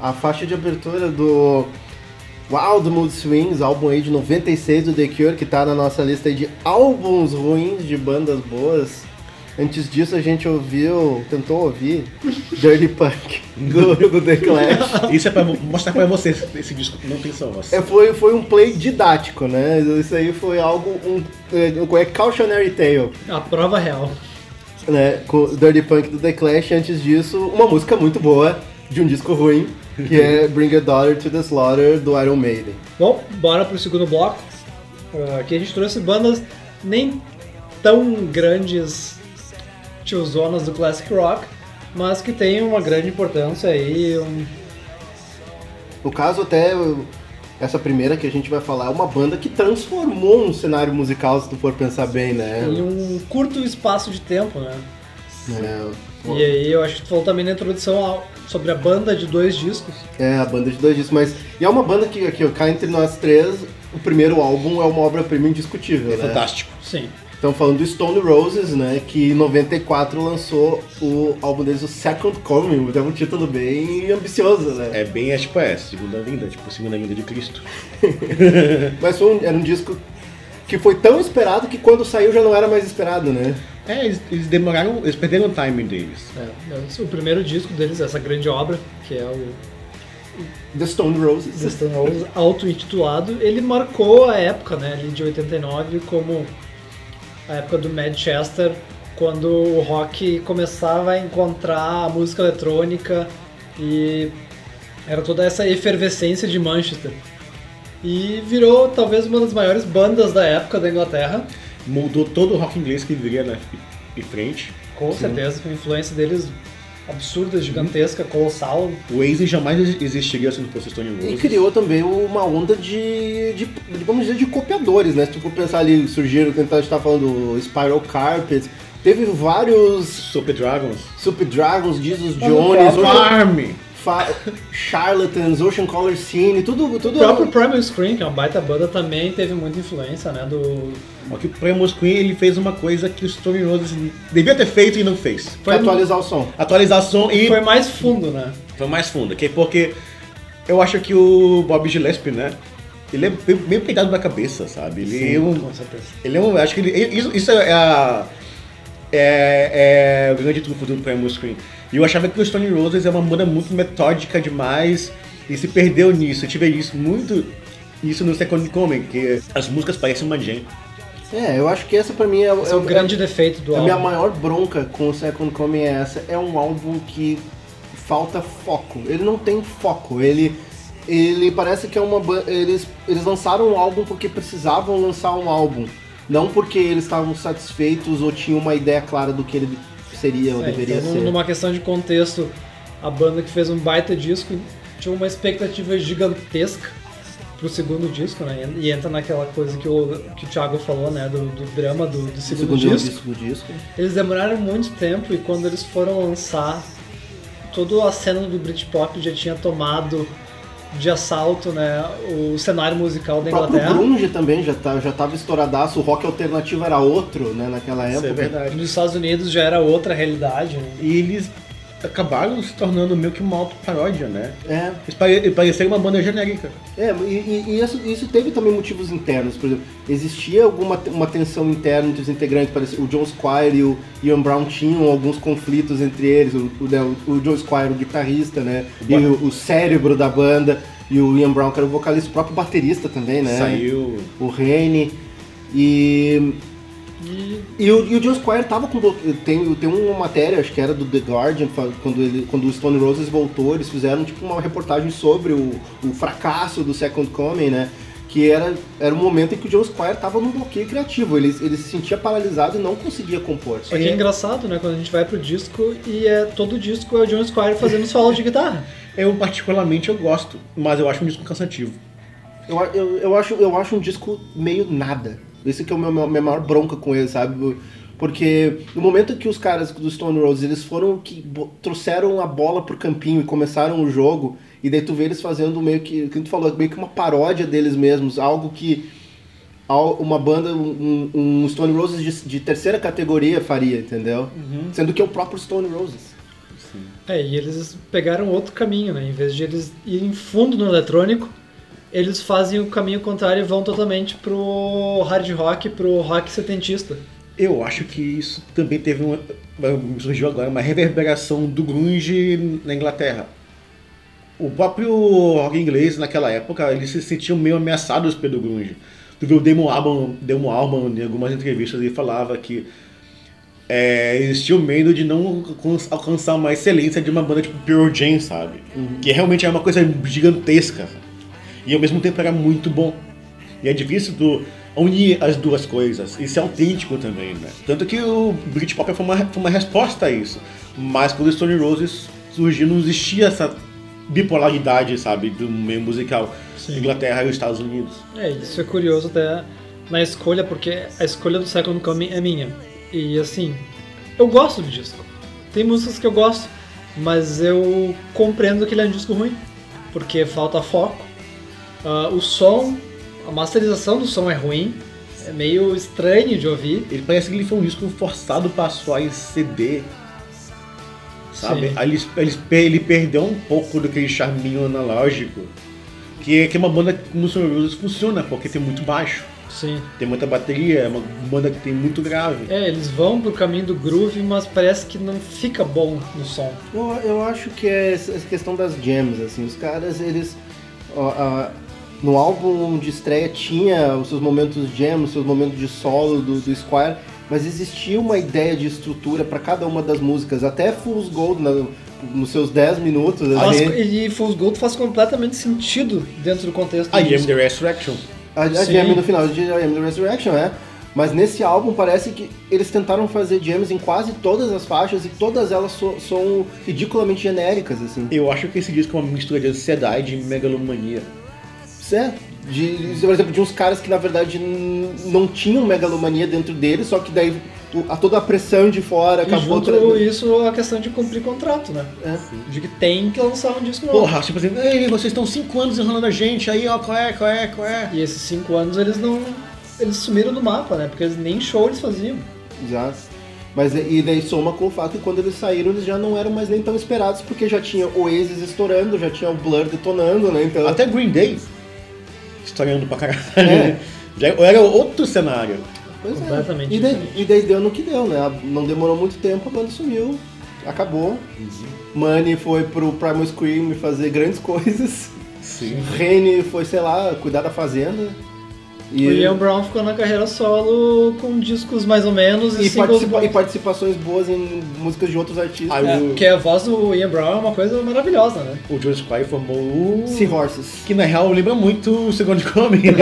a faixa de abertura do Wild Mood Swings, álbum aí de 96 do The Cure, que tá na nossa lista aí de álbuns ruins de bandas boas. Antes disso a gente ouviu, tentou ouvir Dirty Punk do, do The Clash. *laughs* Isso é pra mostrar pra vocês esse disco não tem só voz. É, foi, foi um play didático, né? Isso aí foi algo, um, é, é cautionary tale. A prova real. Né, com o Dirty Punk do The Clash, antes disso, uma música muito boa de um disco ruim, que é *laughs* Bring a Daughter to the Slaughter do Iron Maiden. Bom, bora pro segundo bloco. Ah, Aqui a gente trouxe bandas nem tão grandes tiozonas do classic rock, mas que tem uma grande importância aí, um, No caso, até essa primeira que a gente vai falar é uma banda que transformou um cenário musical, se tu for pensar bem, né? em um curto espaço de tempo, né? É, E aí eu acho que tu falou também na introdução ao- sobre a banda de dois discos. é, a banda de dois discos, mas. E é uma banda que, que cá entre nós três, o primeiro álbum é uma obra-prima indiscutível, É né? fantástico. Sim. Estamos falando do Stone Roses, né? Que em 94 lançou o álbum deles, o Second Coming, que é um título bem ambicioso, né? É bem, é tipo, é, segunda vinda, tipo, segunda vinda de Cristo. *laughs* Mas foi um- era um disco que foi tão esperado que quando saiu já não era mais esperado, né? É, eles, eles demoraram, eles perderam o timing deles. É, o primeiro disco deles, essa grande obra, que é o The Stone Roses. The Stone Roses, auto-intitulado, ele marcou a época, né, ali de 89, como a época do Manchester, quando o rock começava a encontrar a música eletrônica e era toda essa efervescência de Manchester. E virou talvez uma das maiores bandas da época da Inglaterra, Mudou todo o rock inglês que viria na em frente. com certeza, com a influência deles absurda, gigantesca, colossal. O Oasis jamais existiria se não fosse Stone E Roses. criou também uma onda de, de, de, vamos dizer, de copiadores, né? Se tu for pensar ali, surgiram, a gente tá falando do Spiral Carpet, teve vários Super Dragons. Super Dragons, Jesus Jones, próprio- Army! Charlatans, Ocean Color Scene, tudo, tudo O próprio Primal Scream, que é uma baita banda, também teve muita influência, né, do... Que o Primus Queen ele fez uma coisa que o Stone Roses devia ter feito e não fez. foi atualizar o som. Atualização e Foi mais fundo, né? foi mais funda, que porque eu acho que o Bob Gillespie, né? Ele é meio- peidado na cabeça, sabe? Ele é um, Com certeza. ele é um, acho que ele, isso, isso é a é, é o grande trunfo do Primus Scream. E eu achava que o Stone Roses é uma banda muito metódica demais e se perdeu nisso. Eu tive isso muito isso no Second Coming, que as músicas parecem uma jam. É, eu acho que essa pra mim é, Esse é o grande defeito do A minha álbum. maior bronca com o Second Coming é essa. É um álbum que falta foco. Ele não tem foco. Ele, ele parece que é uma. Eles, eles lançaram um álbum porque precisavam lançar um álbum. Não porque eles estavam satisfeitos ou tinham uma ideia clara do que ele seria ou É, deveria então, ser. numa questão de contexto, a banda que fez um baita disco tinha uma expectativa gigantesca pro segundo disco, né? E entra naquela coisa que o, que o Thiago falou, né? Do, do drama do, do segundo, segundo disco. disco do disco. Eles demoraram muito tempo e quando eles foram lançar, toda a cena do Britpop já tinha tomado de assalto, né? O cenário musical da O Inglaterra. grunge também já, tá, já tava estouradaço. O rock alternativo era outro, né? Naquela Isso época. é verdade. Nos Estados Unidos já era outra realidade. Né? E eles acabaram se tornando meio que uma auto-paródia, né? É, Eles pare- pareceram uma banda genérica. É, e, e- isso, isso teve também motivos internos. Por exemplo, existia alguma uma tensão interna entre os integrantes. O John Squire e o Ian Brown tinham alguns conflitos entre eles. O, o, né, o- o John Squire, o guitarrista, né? E o, o cérebro da banda. E o Ian Brown, que era o vocalista, o próprio baterista também, né? Saiu. O Rene. E. E o, e o John Squire tava com. Tem, tem uma matéria, acho que era do The Guardian, quando, ele, quando o Stone Roses voltou, eles fizeram tipo uma reportagem sobre o, o fracasso do Second Coming, né? que era, era um momento em que o Joe Squire tava num bloqueio criativo, ele, ele se sentia paralisado e não conseguia compor. Só que é engraçado, né? Quando a gente vai pro disco e é todo disco é o John Squire fazendo solo de guitarra. *laughs* Eu, particularmente, eu gosto, mas eu acho um disco cansativo. Eu, eu, eu, acho, eu acho um disco meio nada. Esse que é o meu, minha maior bronca com ele, sabe? Porque no momento que os caras do Stone Roses, eles foram que trouxeram a bola pro campinho e começaram o jogo, e daí tu vê eles fazendo meio que, que tu falou, meio que uma paródia deles mesmos, algo que uma banda, um, um Stone Roses de, de terceira categoria faria, entendeu? Sendo que é o próprio Stone Roses. É, e eles pegaram outro caminho, né? Em vez de eles irem fundo no eletrônico, eles fazem o caminho contrário e vão totalmente pro hard rock, pro rock setentista. Eu acho que isso também teve uma. surgiu agora uma reverberação do grunge na Inglaterra. O próprio rock inglês naquela época, eles se sentiam meio ameaçados pelo grunge. Tu viu o Damon Albarn, Damon Albarn em algumas entrevistas ele falava que é, eles tinham medo de não alcan- alcançar uma excelência de uma banda tipo Pearl Jam, sabe? Que realmente é uma coisa gigantesca. E ao mesmo tempo era muito bom. E é difícil tu unir as duas coisas e ser autêntico também, né? Tanto que o Britpop foi uma, foi uma resposta a isso. Mas quando o Stone Roses surgiu, não existia essa bipolaridade, sabe, do meio musical. Sim. Inglaterra e os Estados Unidos. É, isso é curioso até na escolha, porque a escolha do Second Coming é minha. E assim, eu gosto do disco. Tem músicas que eu gosto, mas eu compreendo que ele é um disco ruim, porque falta foco. Ah, o som, a masterização do som é ruim, é meio estranho de ouvir. Ele parece que ele foi um disco forçado para soar em CD. Sabe? Ele, ele, ele perdeu um pouco daquele charminho analógico. Que, que uma banda como o Stone Roses funciona, porque tem muito baixo, Sim. tem muita bateria, é uma banda que tem muito grave. É, eles vão pro caminho do groove, mas parece que não fica bom no som. Eu, eu acho que é essa questão das jams, assim, os caras, eles. ó, no álbum de estreia tinha os seus momentos jam, os seus momentos de solo do, do Squire, mas existia uma ideia de estrutura para cada uma das músicas, até Fool's Gold, na- nos seus 10 minutos. Faz- assim, e Fool's Gold faz completamente sentido dentro do contexto do A Jam. The Resurrection. A, a jam no final de I Am The Resurrection, é. Mas nesse álbum parece que eles tentaram fazer jams em quase todas as faixas e todas elas so- são ridiculamente genéricas, assim. Eu acho que esse disco é uma mistura de ansiedade e megalomania. Certo? De, de, por exemplo, de uns caras que na verdade não tinham megalomania dentro deles, só que daí a toda a pressão de fora E acabou junto tra- isso a questão de cumprir contrato, né? É. De que tem que lançar um disco novo. Porra, tipo assim, ei, vocês estão cinco anos enrolando a gente, aí ó, qual é, qual é, qual é? E esses cinco anos eles não. Eles sumiram do mapa, né? Porque eles nem show eles faziam. Exato. Mas e daí soma com o fato que quando eles saíram eles já não eram mais nem tão esperados, porque já tinha o Oasis estourando, já tinha o Blur detonando, né? Então. Até Green Day, estourando pra caralho. É. *laughs* Já era outro cenário. Pois é. Completamente E daí, diferente. e daí deu no que deu, né? Não demorou muito tempo, a banda sumiu, acabou. Money foi pro Primal Scream fazer grandes *laughs* coisas. Sim. Rene foi, sei lá, cuidar da fazenda. E, O Ian Brown ficou na carreira solo com discos mais ou menos e, e, participa- e participações boas em músicas de outros artistas. Ah, É, o- porque a voz do Ian Brown é uma coisa maravilhosa, né? O Joe Squire formou o... Seahorses. Que na real lembra muito o Second Coming. *laughs*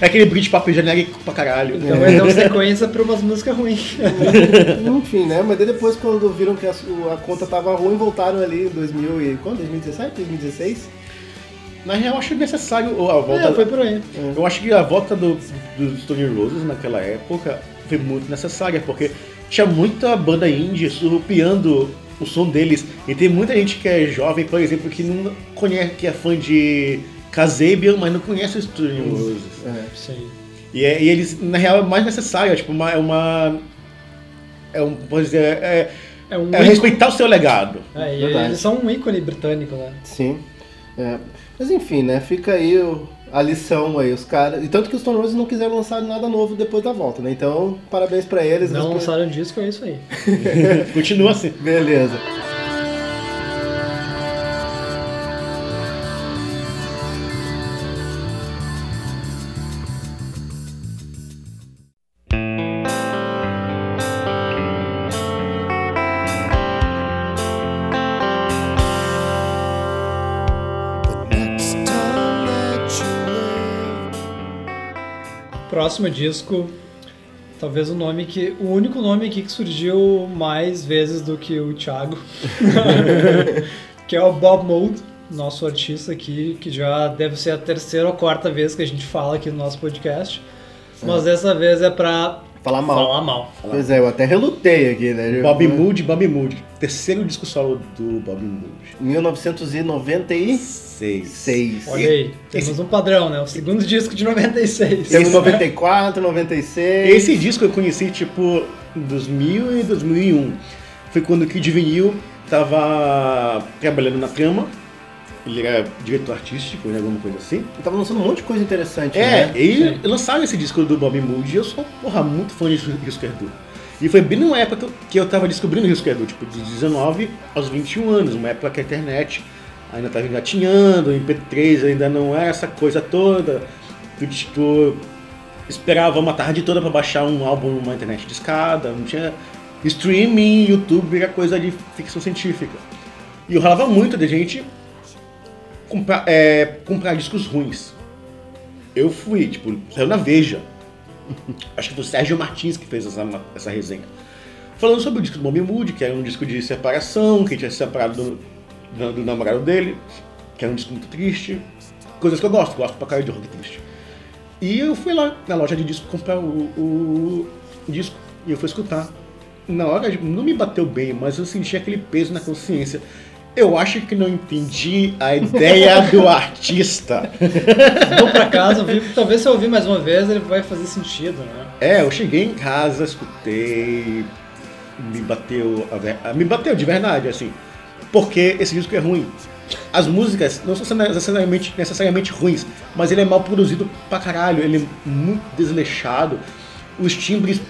é aquele Britpop genérico pra caralho. Então ele deu sequência pra umas músicas ruins. *laughs* Enfim, né? Mas daí depois, quando viram que a, a conta tava ruim, voltaram ali em 2000 e... Quando? 2017? 2016? Na real, eu acho necessário a volta... É, foi por aí. Eu acho que a volta do, do Stone Roses naquela época foi muito necessária, porque tinha muita banda indie surrupiando o som deles. E tem muita gente que é jovem, por exemplo, que não conhece, que é fã de Kasabian, mas não conhece o Stone Roses. É. Sim. E, é- e eles, na real, é mais necessário, é tipo, uma, é uma. É um. Pode dizer, é, É um é respeitar o seu legado. É, e eles são um ícone britânico, né? Sim. É. Mas enfim, né? Fica aí o- a lição aí. Os caras... E tanto que os Stone Roses não quiseram lançar nada novo depois da volta, né? Então, parabéns pra eles. Não Eles- lançaram disco, é isso aí. *laughs* Continua assim. Beleza. Próximo disco, talvez o nome que. O único nome aqui que surgiu mais vezes do que o Thiago. *laughs* que é o Bob Mould, nosso artista aqui, que já deve ser a terceira ou quarta vez que a gente fala aqui no nosso podcast. Mas dessa vez é pra Falar mal. falar mal. Pois é, eu até relutei aqui, né? Bob Mood, Bob Mood. Terceiro disco solo do Bob Mood. 1996. Seis. Olha aí, temos um padrão, né? O segundo disco de 96. Temos 94, 96. Esse disco eu conheci, tipo, em 2000 e 2001. Foi quando o Kid Vinil tava trabalhando na trama. Ele era diretor artístico, né, alguma coisa assim. Tava lançando um monte de coisa interessante, É, né? e lançaram esse disco do Bob Mood e eu sou, porra, muito fã de Risco Erdu. E foi bem numa época que eu- tava descobrindo Risco Erdu, tipo, de 19 aos 21 anos, uma época que a internet ainda tava engatinhando, o MP3 ainda não era essa coisa toda. Tu, tu esperava uma tarde toda pra baixar um álbum numa internet de escada, não tinha streaming, YouTube, era coisa de ficção científica. E eu ralava muito de gente comprar, é, comprar discos ruins. Eu fui, tipo, saiu na Veja. *laughs* Acho que foi o Sérgio Martins que fez essa, essa resenha. Falando sobre o disco do Bobby Mood, que era um disco de separação, que tinha se separado do, do, do namorado dele, que era um disco muito triste. Coisas que eu gosto, gosto pra caralho de rock triste. E eu fui lá na loja de disco comprar o, o- o disco e eu fui escutar. Na hora não me bateu bem, mas eu senti aquele peso na consciência. Eu acho que não entendi a ideia do *laughs* artista. Vou pra casa, ouvir, talvez se eu ouvir mais uma vez ele vai fazer sentido, né? É, eu cheguei em casa, escutei, me bateu, a ver- me bateu de verdade, assim, porque esse disco é ruim. As músicas não são necessariamente, necessariamente ruins, mas ele é mal produzido pra caralho, ele é muito desleixado, os timbres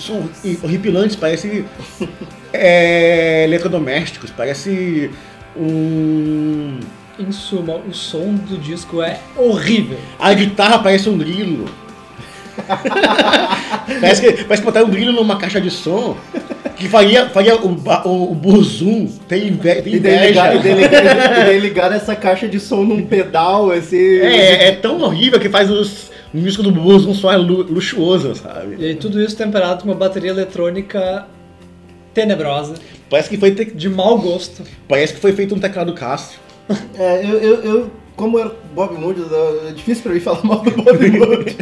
são horripilantes, parece *laughs* é, eletrodomésticos, parece um... Em suma, o som do disco é horrível. A guitarra parece um grilo. *laughs* parece, que, parece que botaram um grilo numa caixa de som que faria, faria o, o, o burzum tem, inve- tem inveja. ligar, e, daí ligar, e ligar essa caixa de som num pedal, assim. É, é tão horrível que faz os, o disco do burzum soar lu- luxuoso, sabe? E aí tudo isso temperado com uma bateria eletrônica tenebrosa, Parece que foi, te- de mau gosto. parece que foi feito um teclado Cássio. *laughs* É, eu, eu, eu- como era Bob Mood, é difícil pra mim falar mal do Bob *laughs* Mood.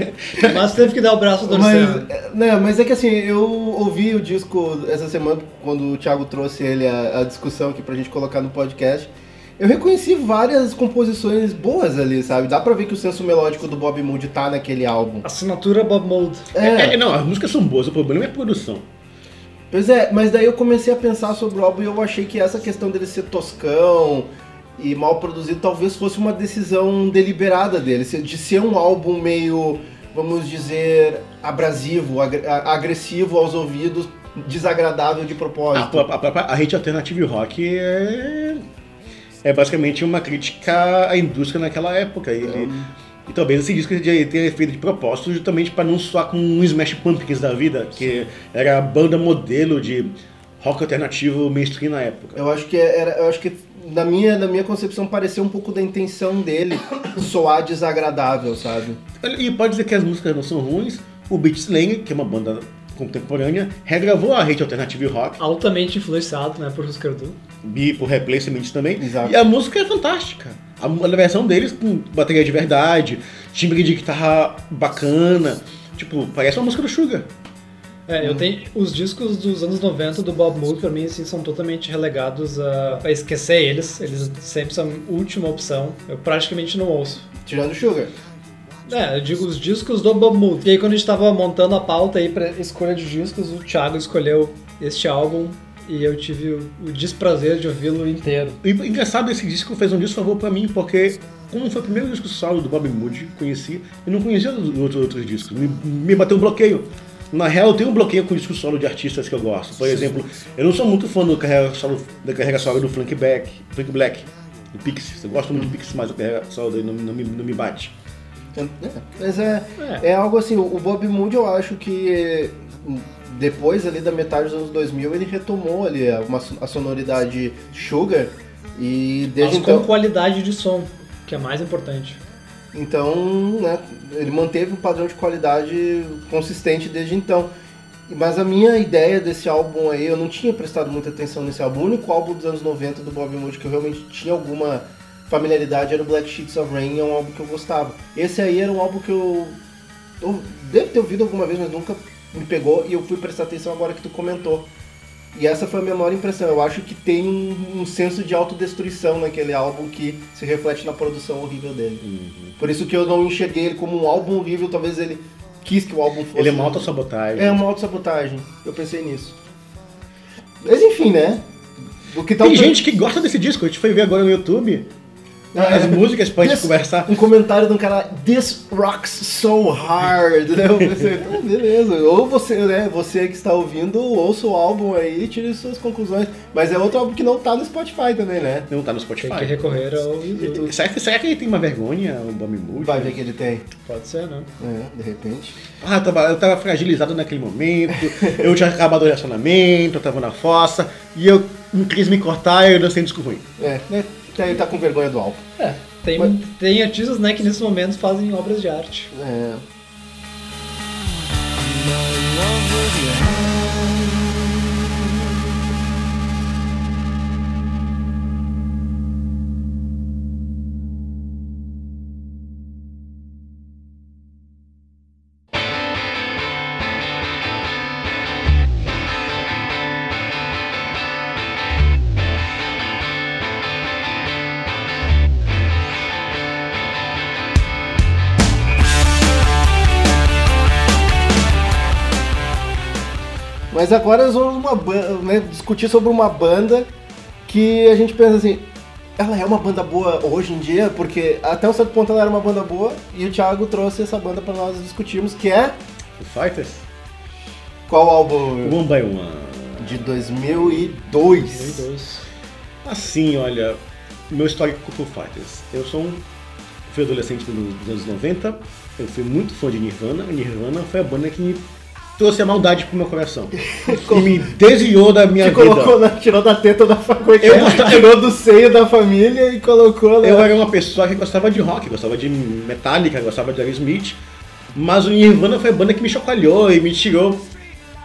Mas teve que dar o braço torcer. mas, é, né, mas é que assim, eu ouvi o disco essa semana, quando o Thiago trouxe ele a, a discussão aqui pra gente colocar no podcast. Eu reconheci várias composições boas ali, sabe? Dá pra ver que o senso melódico do Bob Mood tá naquele álbum. Assinatura Bob Mould. É, é, não, as músicas são boas, o problema é a produção. Pois é, mas daí eu comecei a pensar sobre o álbum e eu achei que essa questão dele ser toscão e mal produzido talvez fosse uma decisão deliberada dele, de ser um álbum meio, vamos dizer, abrasivo, agressivo aos ouvidos, desagradável de propósito. a, própria- a rede alternative rock é, é basicamente uma crítica à indústria naquela época. Ele- e talvez esse disco tenha tenha feito de propósito justamente para não soar com um Smash Pumpkins da vida, que era a banda modelo de rock alternativo mainstream na época. Eu acho que era, eu acho que na minha, na minha concepção pareceu um pouco da intenção dele *coughs* soar desagradável, sabe? E pode dizer que as músicas não são ruins. O Beat Slang, que é uma banda contemporânea, regravou a rede alternative rock Altamente influenciado, né, por Husker Du. e por Replacements também. Exato. E a música é fantástica. A, a versão deles com bateria de verdade, timbre de guitarra bacana. Tipo, parece uma música do Sugar. É, eu tenho os discos dos anos 90 do Bob Mould pra mim assim são totalmente relegados a, a esquecer eles. Eles sempre são a última opção. Eu praticamente não ouço. Tirando o Sugar. É, eu digo os discos do Bob Mould. E aí quando a gente tava montando a pauta aí pra escolha de discos, o Thiago escolheu este álbum e eu tive o, o desprazer de ouvi-lo inteiro. E engraçado, esse disco fez um disco favor pra mim, porque como foi o primeiro disco solo do Bob Mood que conheci, eu não conhecia os outros, outros discos. Me, me bateu um bloqueio. Na real, eu tenho um bloqueio com disco solo de artistas que eu gosto. Por exemplo, eu não sou muito fã do carreira solo, da carreira solo do Frank Black, Frank Black, do Pixies. Eu gosto muito do Pixies, mas a carreira solo dele não, não, me, não me bate. É, mas é, É. é. algo assim, o Bob Mood eu acho que depois ali da metade dos anos 2000 ele retomou ali a, uma, a sonoridade Sugar e desde Mas com então... qualidade de som, que é mais importante. Então, né, ele manteve um padrão de qualidade consistente desde então. Mas a minha ideia desse álbum aí, eu não tinha prestado muita atenção nesse álbum. O único álbum dos anos 90 do Bob Moody que eu realmente tinha alguma familiaridade era o Black Sheets of Rain, é um álbum que eu gostava. Esse aí era um álbum que eu, eu devo ter ouvido alguma vez, mas nunca me pegou e eu fui prestar atenção agora que tu comentou. E essa foi a minha maior impressão. Eu acho que tem um, um senso de autodestruição naquele álbum que se reflete na produção horrível dele. Uhum. Por isso que eu não enxerguei ele como um álbum horrível, talvez ele quis que o álbum fosse. Ele é uma autossabotagem. É uma autossabotagem. Eu pensei nisso. Mas enfim, né? O que tá Tem gente que gosta desse disco, a gente foi ver agora no YouTube as músicas pra gente This- conversar. Um comentário de um cara, This rocks so hard. *laughs* né? Eu pensei, "Então, beleza. Ou você, né? Você que está ouvindo, ouça o álbum aí e tire suas conclusões. Mas é outro álbum que não tá no Spotify também, né? Não tá no Tem Spotify. que recorrer ao YouTube. Será que, será que ele tem uma vergonha, o Moody? Vai ver que ele tem. Pode ser, né? É, de repente. Ah, eu tava, eu tava fragilizado naquele momento, eu tinha acabado o relacionamento, eu tava na fossa, e eu não quis me cortar e eu dancei um disco ruim. É, né? Daí tá com vergonha do álbum. É. Tem, Mas- tem artistas, né, que nesses momentos fazem obras de arte. É. Mas agora nós vamos uma né, discutir sobre uma banda que a gente pensa assim, ela é uma banda boa hoje em dia, porque até um certo ponto ela era uma banda boa e o Thiago trouxe essa banda pra nós discutirmos, que é O Fighters? qual álbum? One by One. De 2002. 2002. Assim, olha, meu histórico com o Foo Fighters. Eu sou um. Fui adolescente dos anos 90, eu fui muito fã de Nirvana. Nirvana foi a banda que me trouxe a maldade pro meu coração. *laughs* e me desviou da minha Te vida. colocou na, tirou da teta da família, Eu gostava- tirou do seio da família e colocou na... Eu era uma pessoa que gostava de rock, gostava de Metallica, gostava de Aerosmith, mas o Nirvana foi a banda que me chacoalhou e me tirou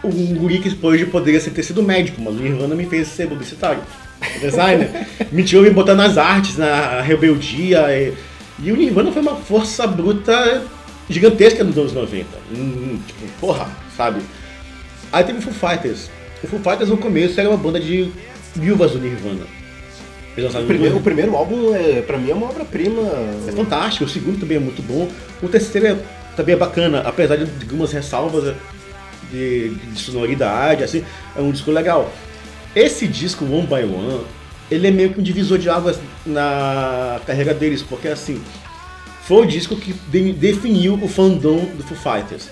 um guri que hoje poderia ter sido médico, mas o Nirvana me fez ser publicitário, designer. *laughs* me tirou me botar nas artes, na rebeldia. E, e o Nirvana foi uma força bruta gigantesca nos anos 90. Hum, tipo, porra, sabe? Aí teve o Foo Fighters. O Foo Fighters no começo era uma banda de viúvas do Nirvana. O primeiro, o primeiro álbum, é, pra mim, é uma obra-prima. é fantástico, o segundo também é muito bom. O terceiro é, também é bacana, apesar de algumas ressalvas de, de sonoridade, assim, é um disco legal. Esse disco, One by One, ele é meio que um divisor de águas na carreira deles, porque assim, foi o disco que de- definiu o fandom do Foo Fighters.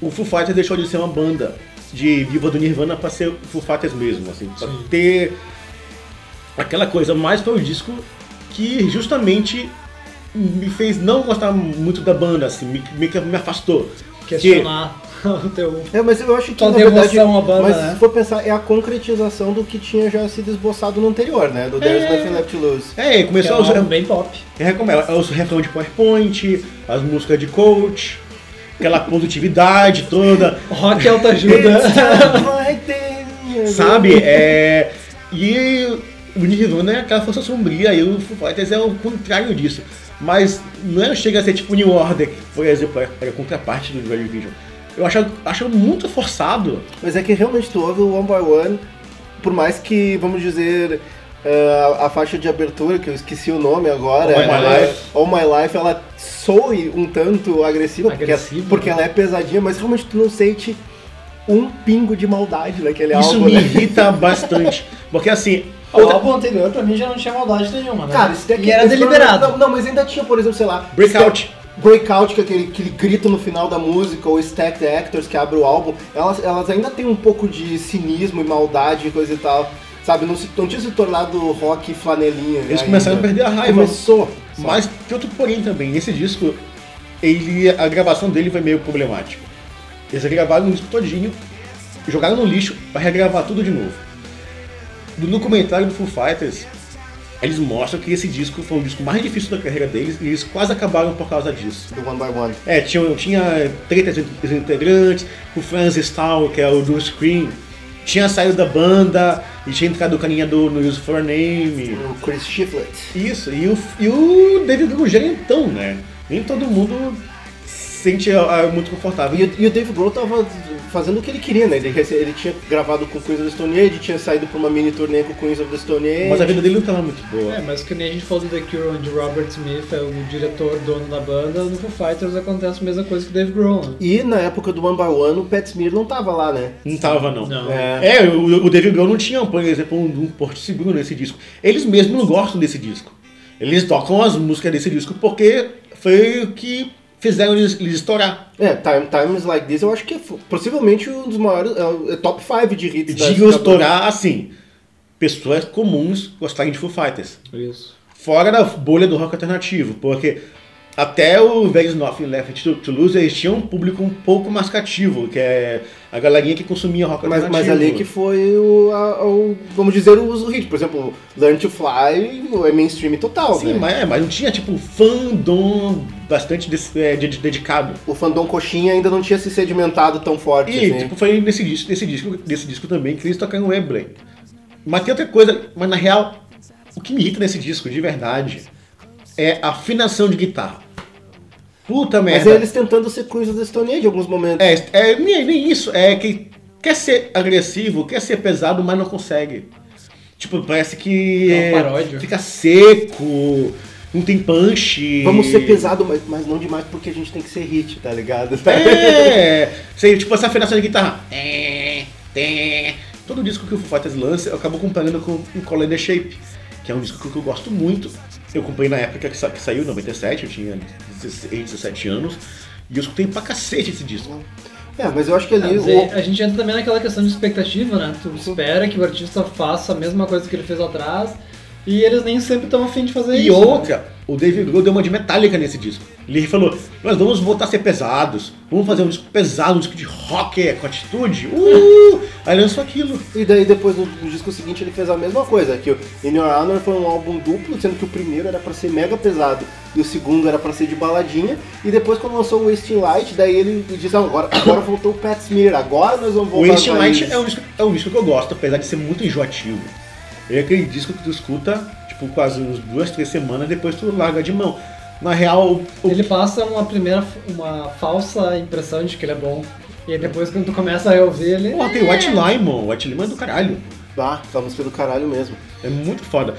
O Foo Fighters deixou de ser uma banda de viva do Nirvana para ser o Foo Fighters mesmo, assim, pra Sim. ter aquela coisa, mas foi o disco que justamente me fez não gostar muito da banda, assim, me, me, me afastou. Questionar *laughs* o teu. É, mas eu acho que na verdade, banda, mas né? se for pensar, é a concretização do que tinha já sido esboçado no anterior, né? Do There's É. Nothing Left to Lose. É, Que é começou um a usar bem pop. é, os refrão de PowerPoint, as músicas de coach, aquela positividade toda, Rock e autoajuda. *laughs* sabe? É, e o Nirvana é aquela força sombria e o Foo Fighters é o contrário disso. Mas não é, chega a ser tipo New Order, que, por exemplo, era a contraparte do Joy Division. Eu acho, acho muito forçado. Mas é que realmente tu ouve o One by One, por mais que, vamos dizer, eh, a faixa de abertura, que eu esqueci o nome agora, All My ela- Life. All My Life, ela soe um tanto agressiva, porque- porque, né? ela é pesadinha, mas realmente tu não sente um pingo de maldade naquele Isso álbum. me né? irrita *laughs* bastante. Porque assim, O álbum anterior pra mim já não tinha maldade nenhuma, né? Cara, esse daqui e era deliberado. Não, não, mas ainda tinha, por exemplo, sei lá. Breakout. Breakout, que é aquele, aquele grito no final da música, ou Stacked Actors, que abre o álbum, elas, elas ainda têm um pouco de cinismo e maldade e coisa e tal. Sabe, não, se, não tinha se tornado rock flanelinha. Eles ainda. começaram a perder a raiva. Começou. Mas tem outro porém também. Nesse disco, ele, a gravação dele foi meio problemática. Eles gravaram o disco todinho, jogaram no lixo para regravar tudo de novo. No documentário do Foo Fighters, eles mostram que esse disco foi o disco mais difícil da carreira deles e eles quase acabaram por causa disso. Do One by One. É, tinha, tinha tretas entre integrantes, o Franz Stahl, que é o do Scream, tinha saído da banda e tinha entrado o carinha do no Use for Name. O Chris Shiflett. Isso, e o, e o David Grohl gerentão, né? Nem todo mundo se sente ah, muito confortável. E, o- e o Dave Grohl tava fazendo o que ele queria, né? Ele, ele tinha gravado com Queens of the Stone Age, tinha saído pra uma mini turnê com Queens of the Stone Age. Mas a vida dele não tava muito boa. É, mas que nem a gente falou do The Cure, onde Robert Smith é o diretor, dono da banda, no Foo Fighters acontece a mesma coisa que o Dave Grohl, né? E na época do One by One, o Pat Smear não tava lá, né? Não tava, não. Não. É. É, o, o David Grohl não tinha, por exemplo, um, um porto seguro nesse disco. Eles mesmos não gostam desse disco. Eles tocam as músicas desse disco porque foi o que fizeram eles, eles estourar. É, Time, Times Like This eu acho que é possivelmente um dos maiores, é é top 5 de hits banda. estourar assim. Pessoas comuns gostarem de Foo Fighters. Isso. Fora da bolha do rock alternativo, porque até o is Nothing Left to, to Lose eles tinham um público um pouco mais cativo, que é a galerinha que consumia rock Mas, alternativo. mas ali que foi o, a- o- vamos dizer, o uso hit. Por exemplo, Learn to Fly é mainstream total, Sim, né? mas, é, mas não tinha tipo fandom bastante é, de- de- dedicado. O fandom coxinha ainda não tinha se sedimentado tão forte E assim. tipo, foi nesse disco, nesse, disco, nesse disco também que eles tocaram Wembley. Mas tem outra coisa, mas na real, o que me irrita nesse disco, de verdade, é a afinação de guitarra. Puta Mas merda. é eles tentando ser of the Stone Age em alguns momentos. É, é nem, nem isso, é que quer ser agressivo, quer ser pesado, mas não consegue. Tipo, parece que É fica seco, não tem punch. Vamos ser pesado, mas, mas não demais porque a gente tem que ser hit, tá ligado? É, *laughs* sei, tipo essa afinação de guitarra. É, é. Todo disco que o Foo Fighters lança, eu acabo comparando com o the Shape, que é um disco que eu gosto muito. Eu comprei na época que, sa- que saiu, em 97, eu tinha 16, 17 anos, e eu escutei pra cacete esse disco. É, mas eu acho que ali o- a gente entra também naquela questão de expectativa, né? Tu espera que o artista faça a mesma coisa que ele fez lá atrás e eles nem sempre estão afim de fazer E isso. né? outra, o David Grohl deu uma de metálica nesse disco. Ele falou, nós vamos voltar a ser pesados, vamos fazer um disco pesado, um disco de rock com atitude. Uh! Aí lançou aquilo. E daí depois no, no disco seguinte ele fez a mesma coisa, que o In Your Honor foi um álbum duplo, sendo que o primeiro era pra ser mega pesado e o segundo era pra ser de baladinha, e depois quando lançou o Wasting Light, daí ele disse, "Ah, agora, agora voltou o Pat Smear, agora nós vamos O voltar Wasting às Light raízes." é um, disco, é um disco que eu gosto, apesar de ser muito enjoativo. É aquele disco que tu escuta, tipo, quase uns duas, três semanas, depois tu larga de mão. Na real, o, Ele passa uma primeira, uma falsa impressão de que ele é bom. E aí depois quando tu começa a ouvir ele. Pô, tem o White Lemon, o White Lemon é do caralho. Ah, aquela música do caralho mesmo. É muito foda.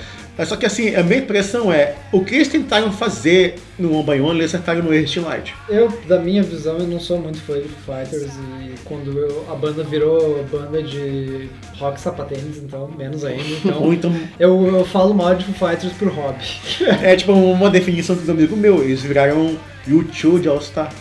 Só que assim, a minha impressão é, o que eles tentaram fazer no One by One, eles acertaram no Wasting Light. Eu, da minha visão, eu não sou muito fã de Foo Fighters e quando eu- a banda virou banda de rock sapatênis, então menos ainda. Ou Então *laughs* então, eu, eu falo mal de Foo Fighters por hobby. *laughs* é tipo uma definição dos amigos meus, eles viraram U2 de All-Star.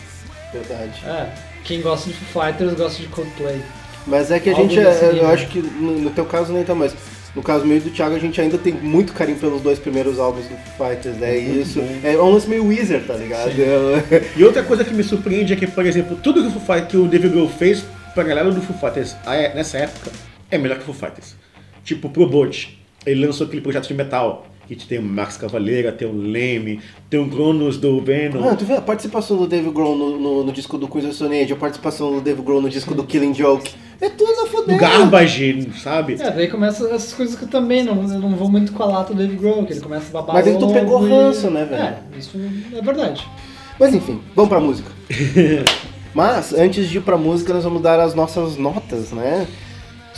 Verdade. É, quem gosta de Foo Fighters gosta de Coldplay. Mas é que a Algo gente, é, eu acho que no, no teu caso nem tá, mas no caso meio do Thiago a gente ainda tem muito carinho pelos dois primeiros álbuns do Fighters, né? E isso é um lance meio Weezer, tá ligado? *laughs* E outra coisa que me surpreende é que, por exemplo, tudo que o, Foo que o David Grohl fez pra galera do Foo Fighters ah, é- nessa época é melhor que o Foo Fighters. Tipo, Pro Bolt, ele lançou aquele projeto de metal, que tem o Max Cavaleira, tem o Leme, tem o Cronos do Venom. Mano, tu vê a participação do Dave Grohl no, no, no disco do Queens of a participação do Dave Grohl no disco do Killing Joke. É tudo a do foder. Garbage, sabe? É, daí começa essas coisas que eu também não, eu não vou muito com a lata do Dave Grohl, que ele começa a babar Mas aí tu pegou e- ranço, né, velho? É, isso é verdade. Mas enfim, vamos pra música. *laughs* Mas, antes de ir pra música, nós vamos dar as nossas notas, né?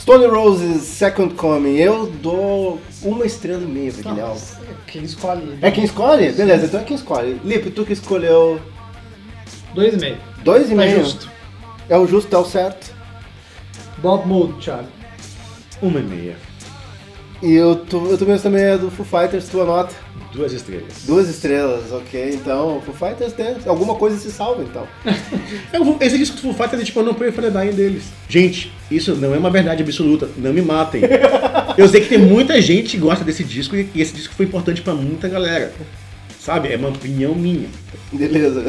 Stone Roses Second Coming, eu dou uma estrela e meia pra Não, álbum. quem escolhe. É quem escolhe? Beleza, então é quem escolhe. Lipe, tu que escolheu Dois e meio. dois e Tá meio. justo. É o justo, é o certo. Bob Mood, Thiago. Uma e meia. E eu, tu, eu também também é do Foo Fighters, tua nota. Duas estrelas. Duas estrelas, ok. Então, Foo Fighters tem alguma coisa se salva, então. *laughs* Vou- Esse disco do Foo Fighters é tipo, eu não prefer dying deles. Gente, isso não é uma verdade absoluta. Não me matem. *laughs* Eu sei que tem muita gente que gosta desse disco e esse disco foi importante pra muita galera. Sabe? É uma opinião minha. Beleza.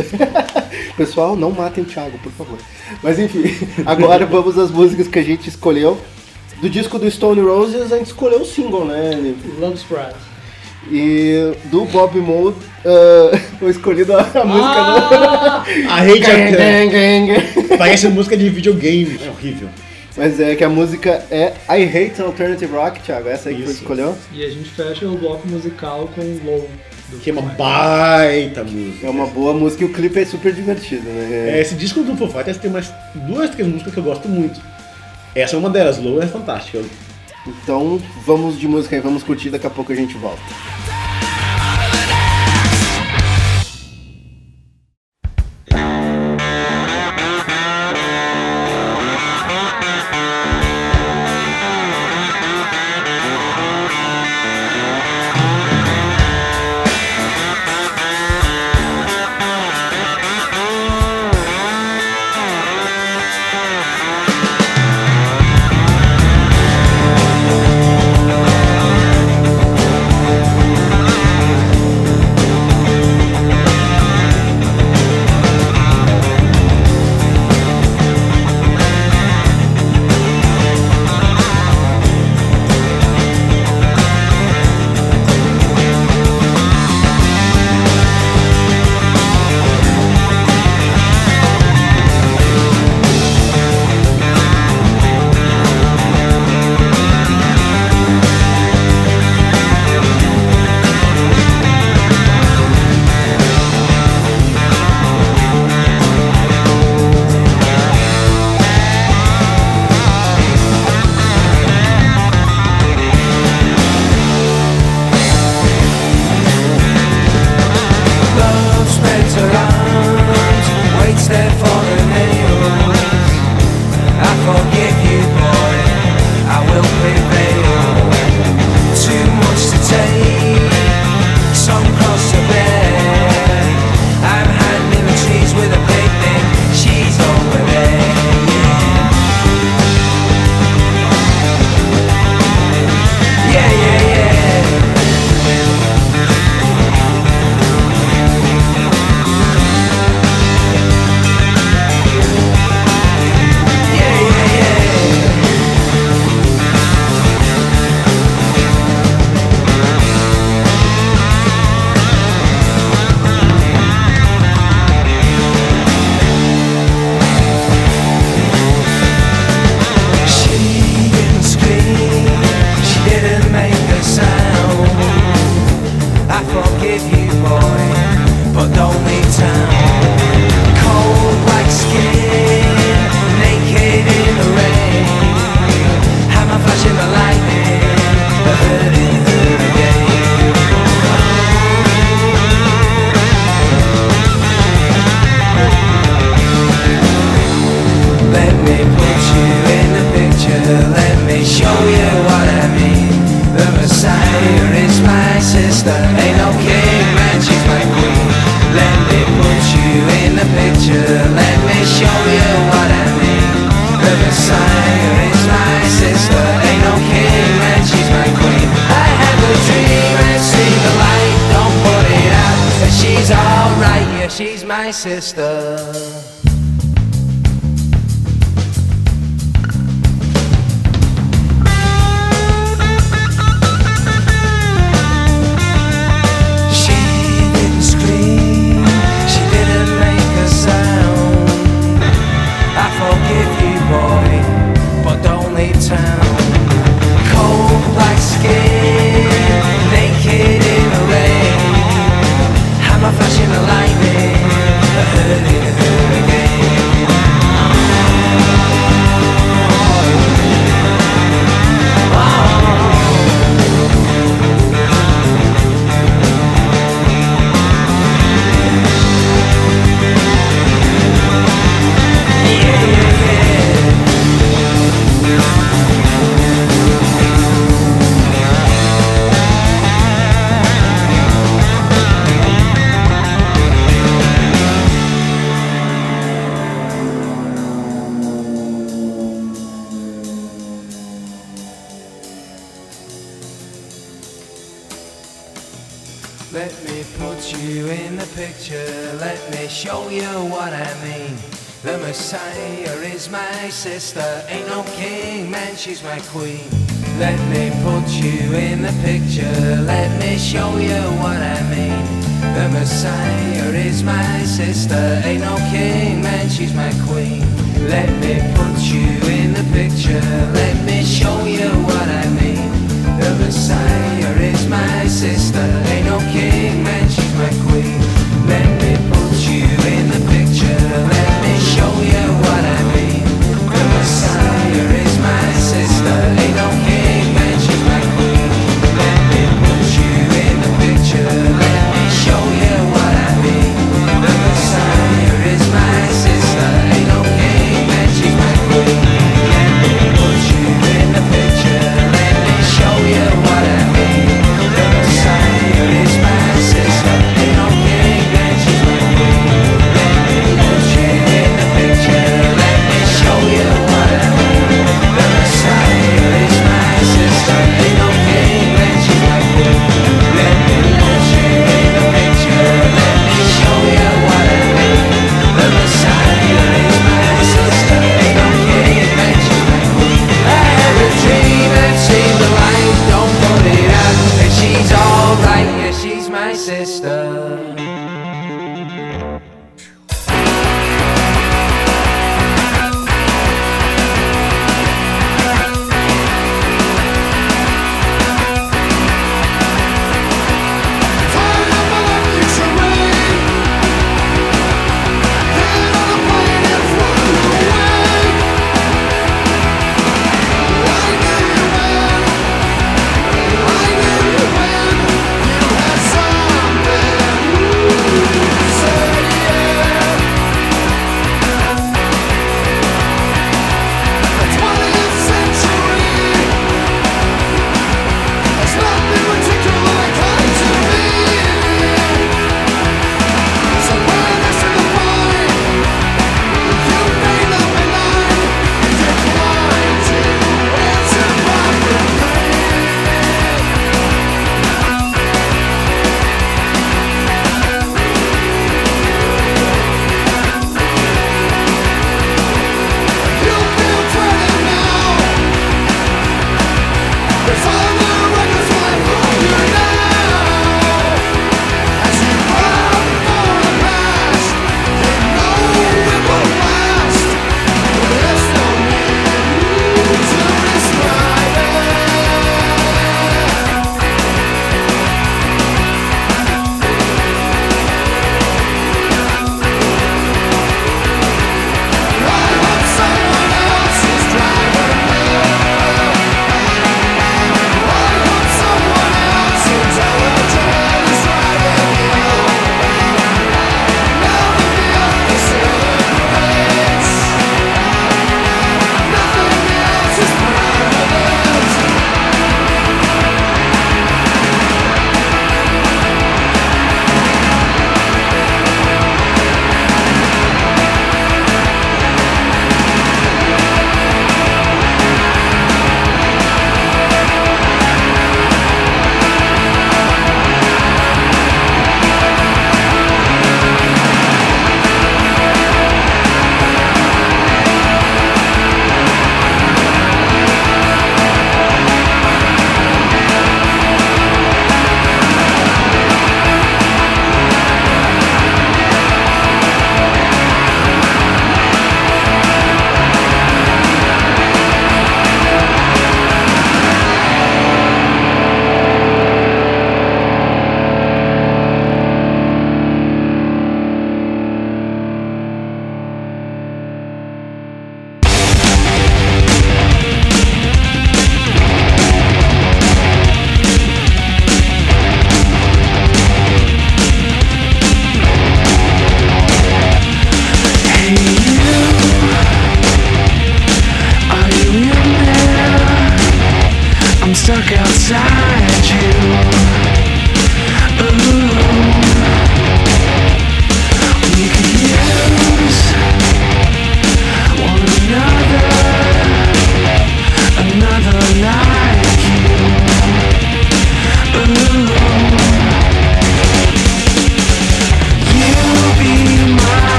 *laughs* Pessoal, não matem o Thiago, por favor. Mas enfim, agora vamos às músicas que a gente escolheu. Do disco do Stone Roses, a gente escolheu o single, né? Love Spread. E do Bob Mould, ah, *laughs* foi escolhido a, a *laughs* música Ah! A Hate do... Attack. Gang, gang. Parece música de videogame. É horrível. Mas é que a música é I Hate Alternative Rock, Thiago. Essa aí que você Isso. escolheu. E a gente fecha o bloco musical com Low. do Que é uma baita música. É uma boa música e o clipe é super divertido, né? É, esse disco do Foo Fighters tem mais duas, três músicas que eu gosto muito. Essa é uma delas, Low é fantástica. Então vamos de música aí, vamos curtir, daqui a pouco a gente volta.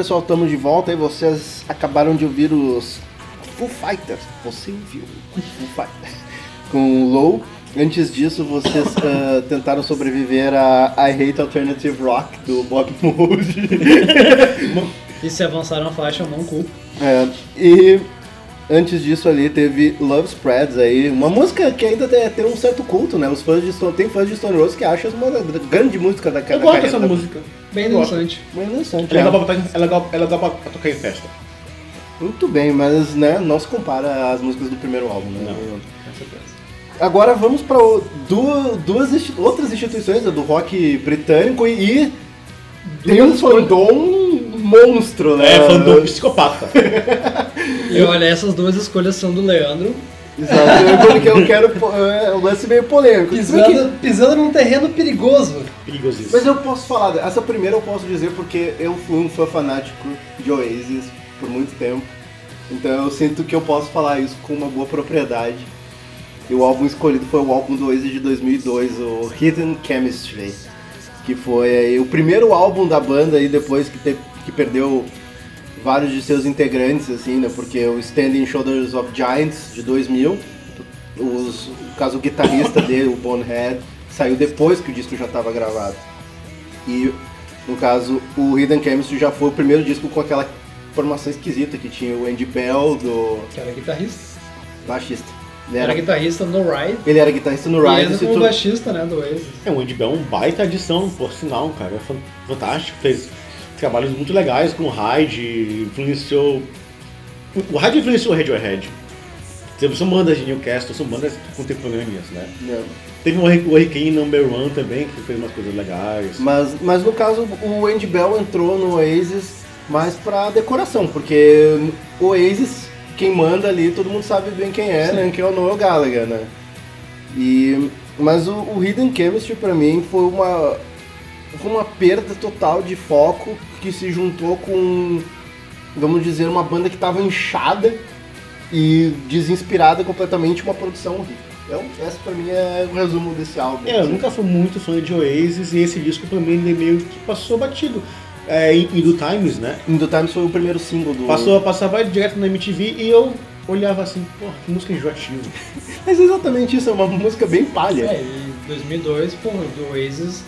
Pessoal, estamos de volta e vocês acabaram de ouvir os Foo Fighters. Você ouviu Foo Fighters *laughs* com o Low. Antes disso, vocês ah, tentaram sobreviver a I Hate Alternative Rock do Bob *laughs* Mould. E se avançaram a faixa, eu não culpo. É, e antes disso ali teve Love Spreads aí, uma música que ainda tem, tem um certo culto, né? Os fãs de Stone, tem fãs de Stone Rose que acham uma grande música da Eu da gosto carreira dessa música. Bem dançante. Bem dançante, É é. legal, pra, botar- é, legal, é legal pra, tocar em festa. Muito bem, mas né, não se compara às músicas do primeiro álbum, né? Não, com certeza. Agora vamos para duas, duas outras instituições né, do rock britânico e, e tem um fandom monstro, né? É, fandom psicopata. *laughs* E olha, essas duas escolhas são do Leandro. Exato, *laughs* porque eu quero é, um lance meio polêmico. Pisando, pisando num terreno perigoso. Perigosíssimo. Mas eu posso falar, essa primeira eu posso dizer porque eu fui um fã fanático de Oasis por muito tempo. Então eu sinto que eu posso falar isso com uma boa propriedade. E o álbum escolhido foi o álbum do Oasis de 2002, o Hidden Chemistry. Que foi aí, o primeiro álbum da banda aí depois que, te- que perdeu vários de seus integrantes, assim, né? Porque o Standing Shoulders of Giants de 2000, os, no caso o guitarrista dele, o Bonehead, saiu depois que o disco já estava gravado. E no caso o Hidden Chemistry já foi o primeiro disco com aquela formação esquisita que tinha o Andy Bell do Que era guitarrista. baixista. Ele Era era, guitarrista no Ride. ele era guitarrista no E Rise. ainda se como tu- baixista, né, do Oasis. É, o Andy Bell é um baita adição, por sinal, cara. É fan- fantástico. Fez trabalhos muito legais com o Hyde, influenciou. O Hyde influenciou o Radiohead. São bandas de Newcastle, são bandas contemporâneas, né? Não. Teve o Hurri- o Hurricane Number One também, que fez umas coisas legais. Mas, mas no caso, o Andy Bell entrou no Oasis mais pra decoração, porque o Oasis, quem manda ali, todo mundo sabe bem quem é, né? Que é o Noel Gallagher, né? E, mas o, o Hidden Chemistry pra mim foi uma, foi uma perda total de foco que se juntou com, vamos dizer, uma banda que tava inchada e desinspirada completamente, uma produção horrível. Então, essa pra mim é o resumo desse álbum. É, eu nunca fui muito fã de Oasis e esse disco pra mim ele meio que passou batido. É, em, em do Times, né? In The Times foi o primeiro single do... Passou, passava direto na MTV e eu olhava assim, pô, que música enjoativa. *laughs* Mas é exatamente isso, é uma música bem palha. É, e 2002, pô, do Oasis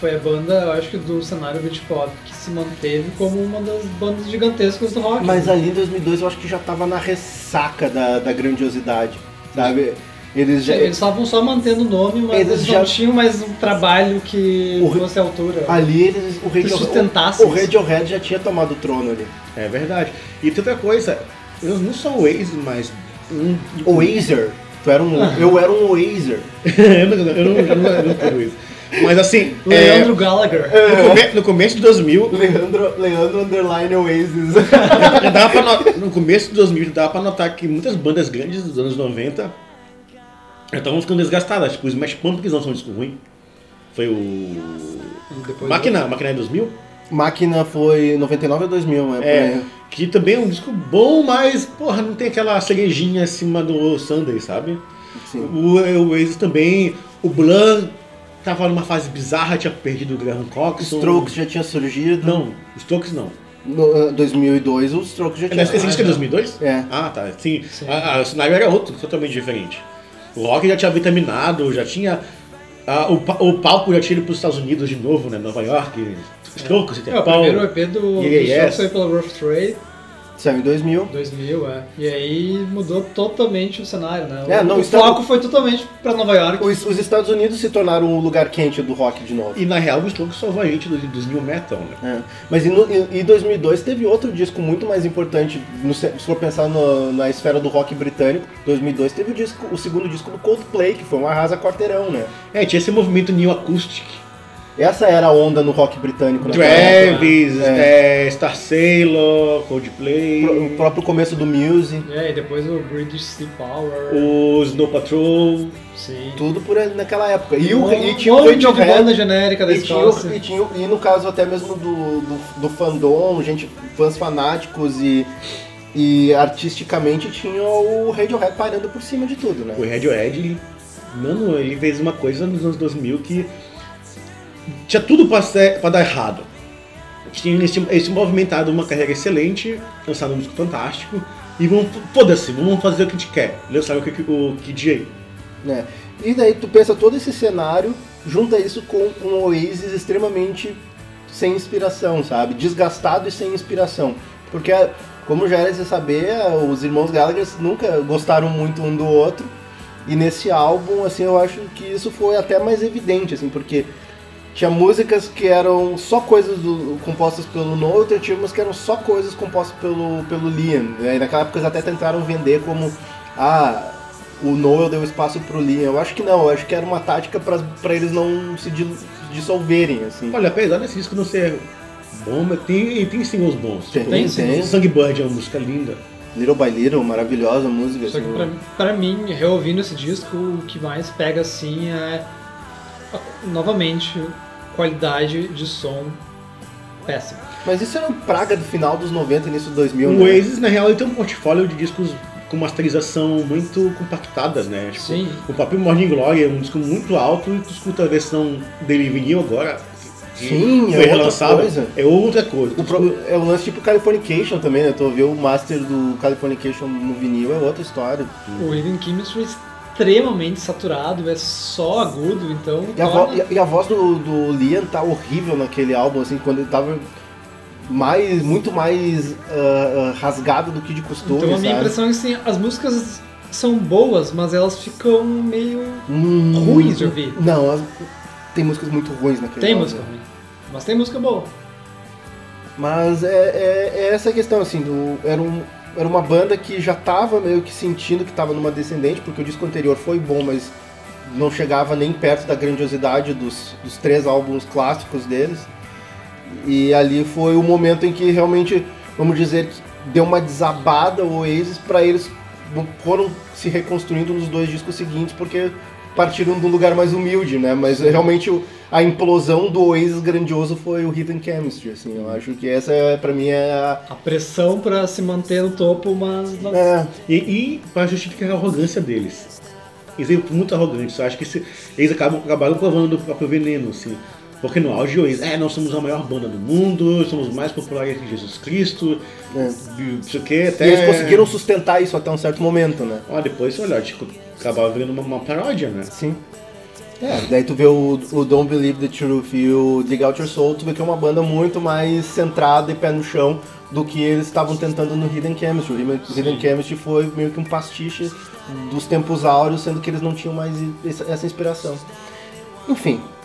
foi a banda, eu acho que do cenário Britpop que se manteve como uma das bandas gigantescas do rock. Mas ali em 2002 eu acho que já tava na ressaca da, da grandiosidade, sabe? Eles já... Eles estavam só mantendo o nome, mas Eles eles, já- não tinham mais um trabalho que O fosse à altura. Ali eles, o, Radio, sustentasse o, o. Radiohead já tinha tomado o trono ali. É verdade. E tem outra coisa, eu não sou Oasis, mas um. Oaser. Tu era um, *laughs* eu era um Oaser. eu não, eu não, eu não, eu não quero isso. Mas assim, Leandro é, Gallagher. no, come- no começo de 2000, Leandro, Leandro Underline Oasis. já dava pra no, no começo de 2000 já dava pra notar que muitas bandas grandes dos anos 90 já estavam ficando desgastadas. Tipo, o Smash Pumpkins lançou um disco ruim. Foi o. Depois Máquina, Máquina é 2000? Máquina foi 99 a 2000, né? por É, aí. que também é um disco bom, mas, porra, não tem aquela cerejinha acima do Sunday, sabe? Sim. O, o Oasis também, o Blur tava numa fase bizarra, tinha perdido o Graham Coxon. Strokes já tinha surgido. Não, Strokes não. No, ah, 2002 o Strokes já tinha Esse disco é já. 2002? É. Ah, tá. Sim. A- a- o cenário era outro, totalmente diferente. O rock já tinha vitaminado, já tinha. ah, o, o palco já tinha ido para os Estados Unidos de novo, né? Nova York, Strokes, É, o Interpol. primeiro EP do, do. Strokes foi pela Rough Trade, Saiu em 2000. 2000, é. E aí mudou totalmente o cenário, né? É, o não, o está- foco foi totalmente pra Nova York. Os, os Estados Unidos se tornaram o lugar quente do rock de novo. E na real, o Strokes salvou a gente dos, dos New Metal, né? É. Mas em, em- em 2002 teve outro disco muito mais importante, no se se for pensar no- na esfera do rock britânico. 2002 teve o, disco, o segundo disco do Coldplay, que foi um arrasa quarteirão, né? É, tinha esse movimento New Acoustic. Essa era a onda no rock britânico naquela época. Travis, é, Star Sailor, Coldplay, Pro- O próprio começo do Muse, É, e depois o British Sea Power. o Snow Patrol. Sim. tudo por ali naquela época. E, o, e tinha o monte de Radiohead, banda genérica da e, tinha, e, tinha e no caso até mesmo do, do, do fandom, gente, fãs fanáticos e, e artisticamente tinha o Radiohead parando por cima de tudo, né? O Radiohead, ele, mano, ele fez uma coisa nos anos 2000 que tinha tudo pra dar errado. tinha eles tinham, movimentado uma carreira excelente, lançaram um disco fantástico, e vão, foda-se, vamos fazer o que a gente quer. Lançaram o que- o KJ. né? E daí tu pensa todo esse cenário, junta isso com um Oasis extremamente sem inspiração, sabe? Desgastado e sem inspiração. Porque, como já era de saber, os irmãos Gallagher nunca gostaram muito um do outro. E nesse álbum, assim, eu acho que isso foi até mais evidente, assim, porque tinha músicas que eram só coisas do- compostas pelo Noel, e tinha umas que eram só coisas compostas pelo, pelo Liam. Né? E naquela época eles até tentaram vender como, ah, o Noel deu espaço pro Liam. Eu acho que não, eu acho que era uma tática pra pra eles não se di- dissolverem, assim. Olha, apesar desse disco não ser bom, mas tem, tem singles bons. Tem, tem, tem. Songbird é uma música linda. Little by Little, maravilhosa música. Só que assim. pra, pra mim, reouvindo esse disco, o que mais pega assim é, novamente, qualidade de som péssima. Mas isso era uma praga do final dos 90 início dos 2000, O né? Oasis, na real, ele tem um portfólio de discos com masterização muito compactadas, né? Tipo, Sim. O próprio Morning Glory é um disco muito alto e tu escuta a versão dele em vinil agora. Sim, é foi outra relançado, coisa. É outra coisa. O pro- é o lance tipo Californication também, né? Tu vê o master do Californication no vinil, é outra história. O Hidden Chemistry extremamente saturado, é só agudo, então. E a, torna- vo- e a- e a voz do, do Liam tá horrível naquele álbum, assim, quando ele tava mais, muito mais ah, rasgado do que de costume, Então a minha sabe? impressão é que assim, as músicas são boas, mas elas ficam meio. Hum, ruins de ouvir. Não, as- tem músicas muito ruins naquele Tem álbum. música ruim. Mas tem música boa. Mas é, é- é essa questão, assim, do, era, um, era uma banda que já tava meio que sentindo que tava numa descendente, porque o disco anterior foi bom, mas não chegava nem perto da grandiosidade dos, dos três álbuns clássicos deles. E ali foi o momento em que realmente, vamos dizer, deu uma desabada o Oasis para eles foram se reconstruindo nos dois discos seguintes, porque partiram de um lugar mais humilde, né? Mas realmente a implosão do Oasis grandioso foi o Hidden Chemistry, assim. Eu acho que essa, é, pra mim, é a... A pressão pra se manter no topo, mas. É, E, e para justificar a arrogância deles. Eles são muito arrogantes. Eu acho que se- eles acabam, acabaram provando o próprio veneno, assim. Porque no auge eles, é, nós somos a maior banda do mundo, somos mais populares que Jesus Cristo, É. não sei o que, até... E eles conseguiram sustentar isso até um certo momento, né? Ó, depois, olha, tipo, acabava virando uma, uma paródia, né? Sim. É, daí tu vê o, o Don't Believe the Truth e o Dig Out Your Soul, tu vê que é uma banda muito mais centrada e pé no chão do que eles estavam tentando no Hidden Chemistry. O Hidden- Hidden Chemistry foi meio que um pastiche dos tempos áureos, sendo que eles não tinham mais essa inspiração. Enfim,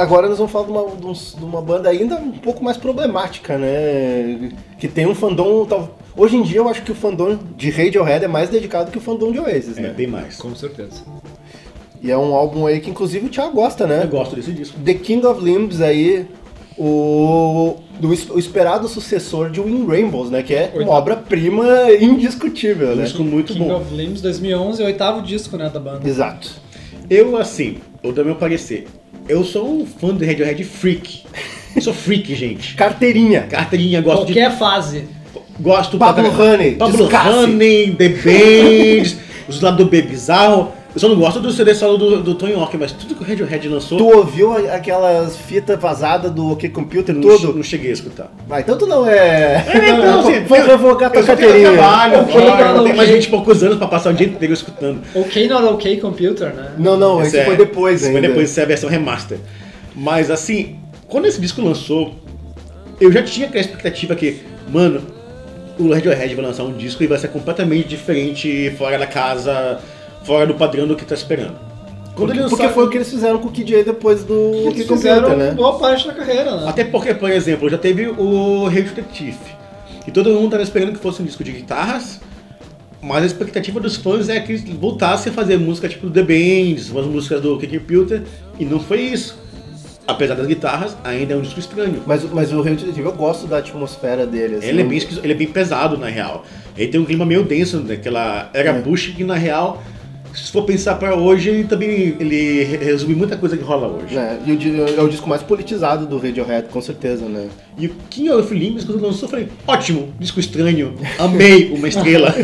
Agora nós vamos falar de uma, de uma banda ainda um pouco mais problemática, né? Que tem um fandom. tal- Hoje em dia eu acho que o fandom de Radiohead é mais dedicado que o fandom de Oasis, É, né? bem mais. Com certeza. E é um álbum aí que inclusive o Thiago gosta, né? Eu gosto desse disco. The King of Limbs aí, o, do, o esperado sucessor de Wind Rainbows, né? Que é uma Oitavo. obra-prima indiscutível, Um né? disco muito King bom. of Limbs 2011, oitavo disco né, da banda. Exato. Eu, assim, eu dou meu parecer. Eu sou um fã do Radiohead freak. Eu sou freak, gente. *laughs* Carteirinha. Carteirinha, gosto de Qualquer fase. Gosto Pablo Honey, Pablo. Honey, The Bands, *laughs* os lados do B bizarro. Eu só não gosto do CD solo do, do Tony Hawk, mas tudo que o Radiohead lançou, Tu ouviu aquelas fitas vazadas do OK Computer não, tudo? não cheguei a escutar. Ah, então tu não é. Então, *laughs* assim, Vou eu- revogar tua eu só tenho carteirinha. trabalho não, tenho mais ok. 20 e poucos anos pra passar o dia inteiro escutando. Ok, not ok computer, né? Não, não, esse é- foi depois esse ainda. Foi depois, essa é a versão remaster. Mas assim, quando esse disco lançou, eu já tinha aquela expectativa que, mano, o Radiohead vai lançar um disco e vai ser completamente diferente, fora da casa, fora do padrão do que tá esperando. Quando Porque, porque lançar- foi o que eles fizeram com o Kid A depois do Que eles Computer, fizeram né? boa parte da carreira, né? Até porque, por exemplo, já teve o the Thief, que todo mundo tava esperando que fosse um disco de guitarras, mas a expectativa dos fãs é que eles voltassem a fazer música tipo The Bands, umas músicas do Kick Computer, e não foi isso. apesar das guitarras, ainda é um disco estranho. Mas, mas o Resident Evil eu gosto da atmosfera dele. Assim, Ele é, bem, ele é bem pesado, na real. Ele tem um clima meio denso, daquela era É. Bush, que na real, se for pensar pra hoje, ele também ele resume muita coisa que rola hoje. né? E o é o disco mais politizado do Radiohead, com certeza, né? E o King of Limbs, quando lançou, eu falei, ótimo, disco estranho, amei uma estrela. *laughs*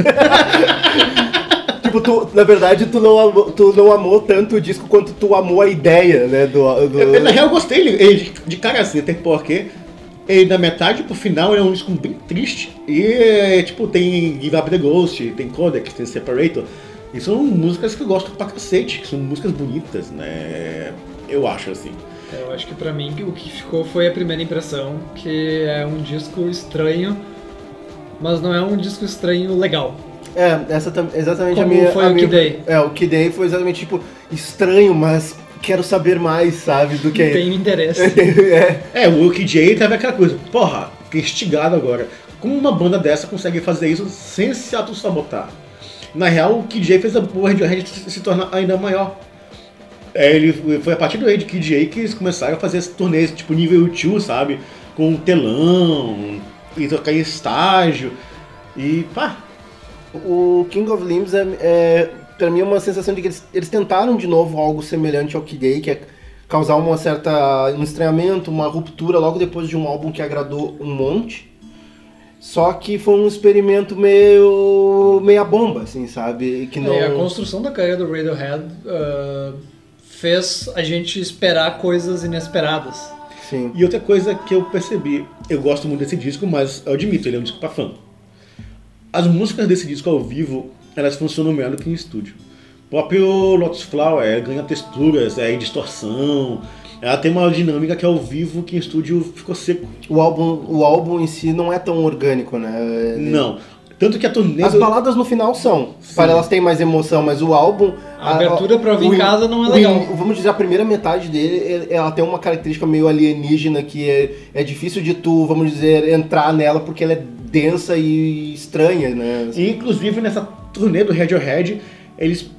Tipo, tu, na verdade, tu não, amou, tu não amou tanto o disco quanto tu amou a ideia, né? Do, do- Eu, na real, eu gostei ele, de, cara assim, até porque ele da metade pro final ele é um disco bem triste. E, é, tipo, tem Give Up the Ghost, tem Codex, tem Separator. E são músicas que eu gosto pra cacete, que são músicas bonitas, né? Eu acho assim. Eu acho que pra mim o que ficou foi a primeira impressão, que é um disco estranho, mas não é um disco estranho legal. É, essa tam- exatamente a Como minha. foi a o minha, Kid Day. É, o Kid Day foi exatamente tipo estranho, mas quero saber mais, sabe? Do que é. Tem interesse. *laughs* é. É, o J teve aquela coisa, porra, fiquei instigado agora. Como uma banda dessa consegue fazer isso sem se auto-sabotar? Na real, o Kid J fez a o Radiohead se tornar ainda maior. É, ele foi a partir do Ed Kid J que eles começaram a fazer esses turnês, tipo nível 2, sabe? Com um telão, e tocar em estágio. E pá, O King of Limbs é, é pra mim é uma sensação de que eles, eles tentaram de novo algo semelhante ao Kid Day, que é causar uma certa um estranhamento, uma ruptura logo depois de um álbum que agradou um monte. Só que foi um experimento meio meia bomba, assim, sabe? Que não É, a construção da carreira do Radiohead ah, fez a gente esperar coisas inesperadas. Sim. E outra coisa que eu percebi, eu gosto muito desse disco, mas eu admito, ele é um disco pra fã. As músicas desse disco ao vivo, elas funcionam melhor do que em estúdio. O próprio Lotus Flower é, ganha texturas, é distorção, ela tem uma dinâmica que ao vivo que em estúdio ficou seco. O álbum, o álbum em si não é tão orgânico, né? Ele- Não. Tanto que a turnê. As do- baladas no final são. Sim. Para elas têm mais emoção, mas o álbum. A abertura pra ouvir em casa não é o- legal. Vamos dizer, a primeira metade dele, ele- ela tem uma característica meio alienígena que é, é difícil de tu, vamos dizer, entrar nela porque ela é densa e estranha, né? E, inclusive nessa turnê do Radiohead, eles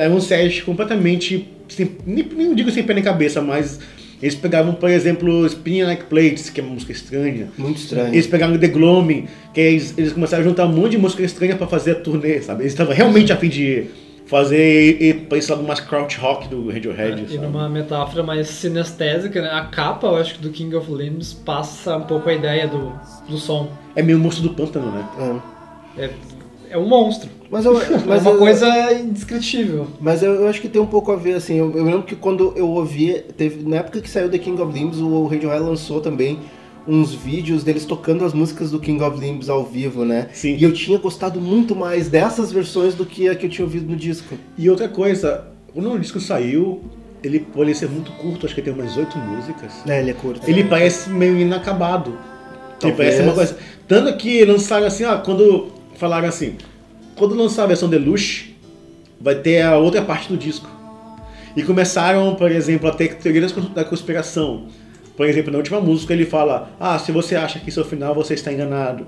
é um set completamente. Sem, nem, nem digo sem pé nem cabeça, mas eles pegavam, por exemplo, Spinning Like Plates, que é uma música estranha. Muito estranho. Eles pegaram The Gloaming, que eles, eles começaram a juntar um monte de música estranha pra fazer a turnê, sabe? Eles estavam realmente a fim de fazer e, e lado mais crouch rock do Radiohead, E sabe? numa metáfora mais sinestésica, né? a capa, eu acho que do King of Limbs passa um pouco a ideia do, do som. É meio monstro do pântano, né? É. É, é um monstro. Mas, eu, *laughs* mas é uma eu- coisa indescritível. Mas eu, eu acho que tem um pouco a ver, assim, eu, eu lembro que quando eu ouvi, teve, na época que saiu The King of Limbs, o Radiohead lançou também uns vídeos deles tocando as músicas do King of Limbs ao vivo, né? Sim. E eu tinha gostado muito mais dessas versões do que a que eu tinha ouvido no disco. E outra coisa, quando o disco saiu, ele pode ser muito curto, acho que tem umas oito músicas. É, ele é curto. Ele parece meio inacabado. Ele Talvez. parece uma coisa. Tanto que lançaram assim, ó, quando falaram assim, quando lançar a versão deluxe, vai ter a outra parte do disco. E começaram, por exemplo, a ter teorias da conspiração. Por exemplo, na última música ele fala: Ah, se você acha que isso é o final, você está enganado.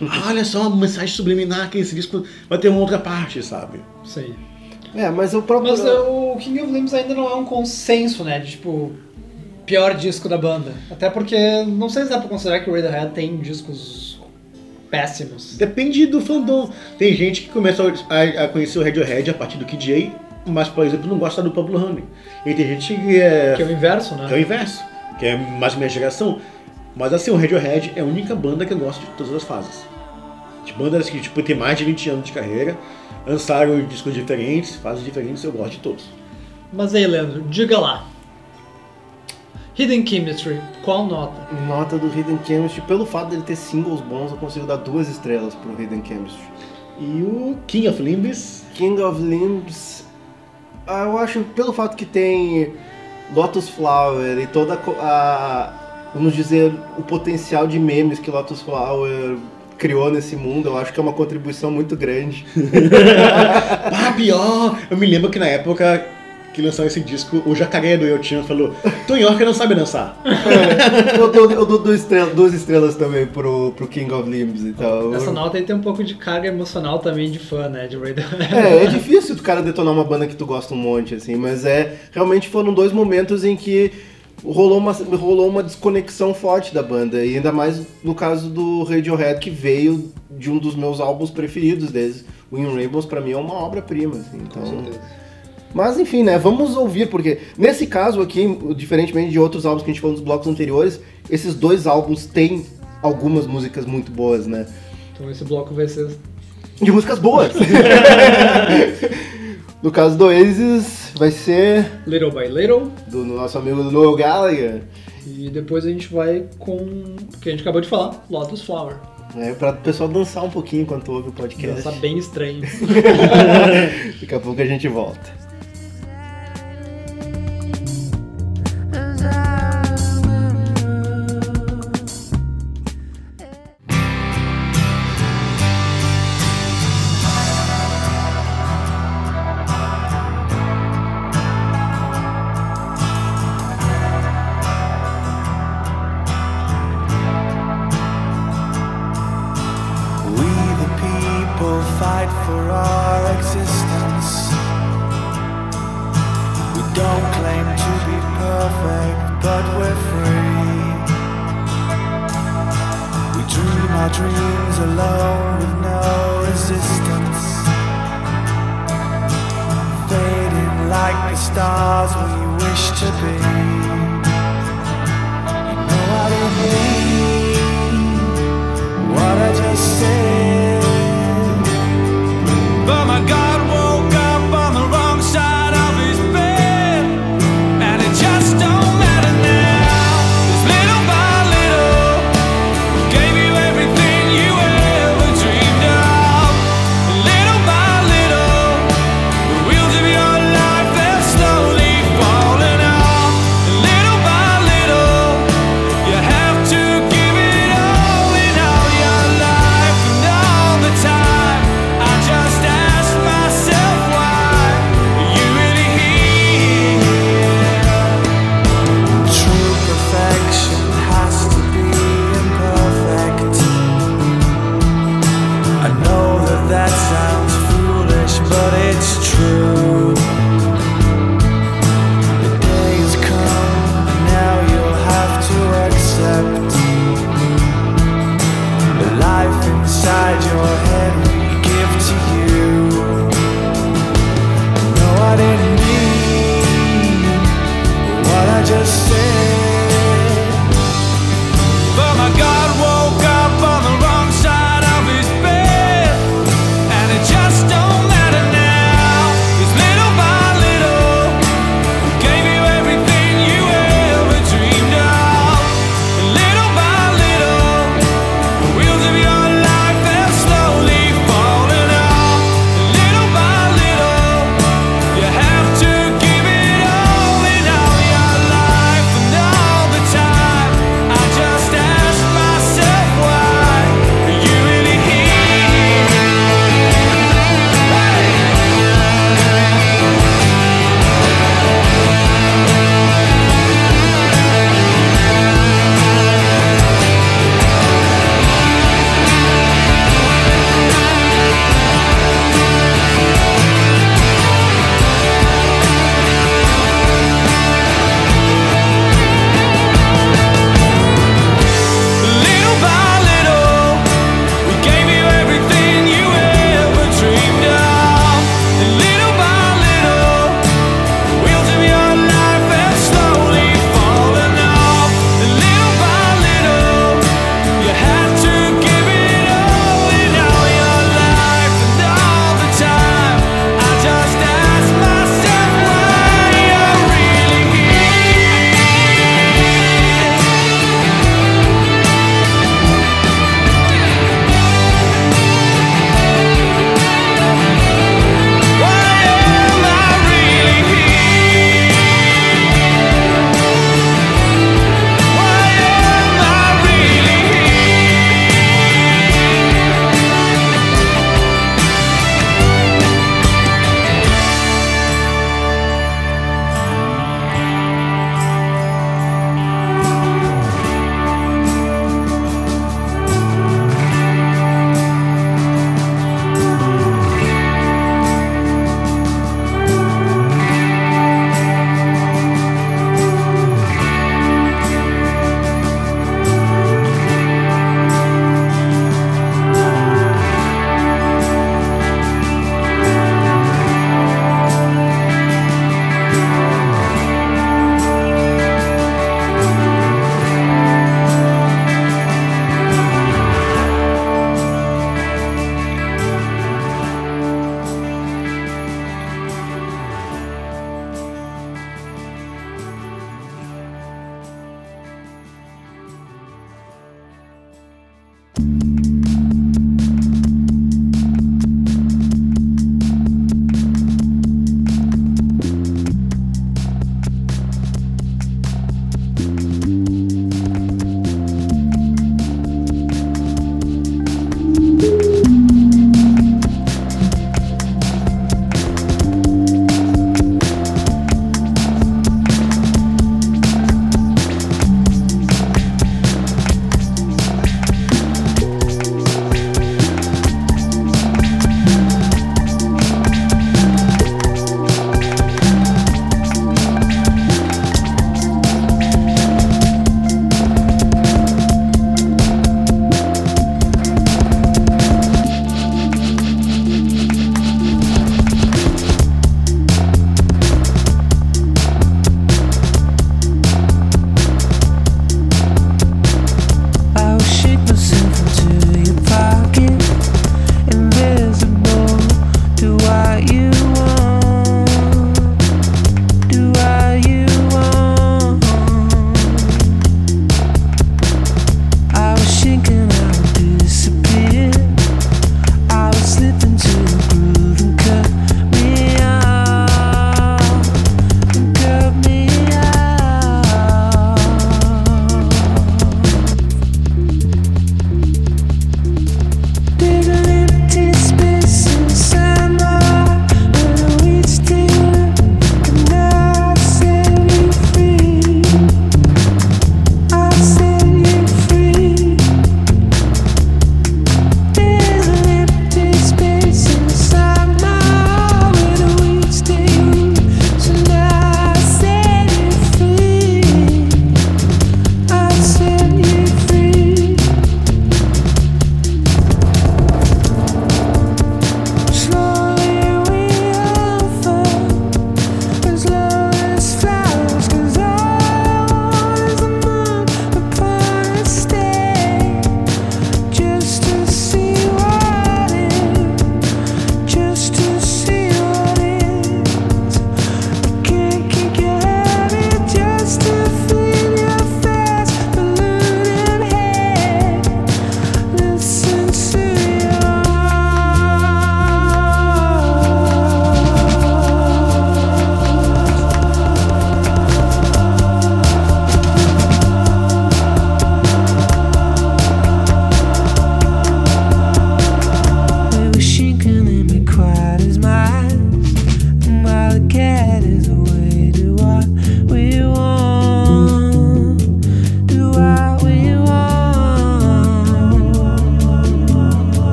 Ah, *laughs* olha só, uma mensagem subliminar que esse disco vai ter uma outra parte, sabe? Isso aí. É, mas o próprio... Mas é, o King of Limbs ainda não é um consenso, né? De tipo, pior disco da banda. Até porque não sei se dá pra considerar que o Radiohead tem discos péssimos. Depende do fandom. Tem gente que começa a, a conhecer o Radiohead a partir do Kid J, mas, por exemplo, não gosta do Pablo Honey. E tem gente que é, Que é o inverso, que é o né? inverso, que é mais minha geração. Mas assim, o Radiohead é a única banda que eu gosto de todas as fases. De bandas que tipo, tem mais de 20 anos de carreira, lançaram discos diferentes, fases diferentes, eu gosto de todos. Mas aí, Leandro, diga lá. Hidden Chemistry, qual nota? Nota do Hidden Chemistry, pelo fato dele ter singles bons, eu consigo dar duas estrelas pro Hidden Chemistry. E o King of Limbs, King of Limbs, ah, eu acho pelo fato que tem Lotus Flower e toda a vamos dizer, o potencial de memes que Lotus Flower criou nesse mundo, eu acho que é uma contribuição muito grande. *laughs* ah, pior! Eu me lembro que na época que lançou esse disco, o jacaré do Yotinho falou: Tonhoca não sabe dançar. É, eu dou, eu dou duas, estrelas, duas, estrelas, também pro, pro King of Limbs e tal. Essa nota aí tem um pouco de carga emocional também de fã, né? De Radiohead. É, é difícil o cara detonar uma banda que tu gosta um monte, assim, mas é. Realmente foram dois momentos em que rolou uma, rolou uma desconexão forte da banda, e ainda mais no caso do Radiohead, que veio de um dos meus álbuns preferidos deles. Win Rainbows, pra mim, é uma obra-prima, assim, então. Com certeza. Mas enfim, né? Vamos ouvir, porque nesse caso aqui, diferentemente de outros álbuns que a gente falou nos blocos anteriores, esses dois álbuns têm algumas músicas muito boas, né? Então esse bloco vai ser. De músicas boas! *laughs* no caso do Oasis, vai ser. Little by Little. Do nosso amigo Noel Gallagher. E depois a gente vai com o que a gente acabou de falar, Lotus Flower. É, pra o pessoal dançar um pouquinho enquanto ouve o podcast. Dançar bem estranho. *laughs* Daqui a pouco a gente volta.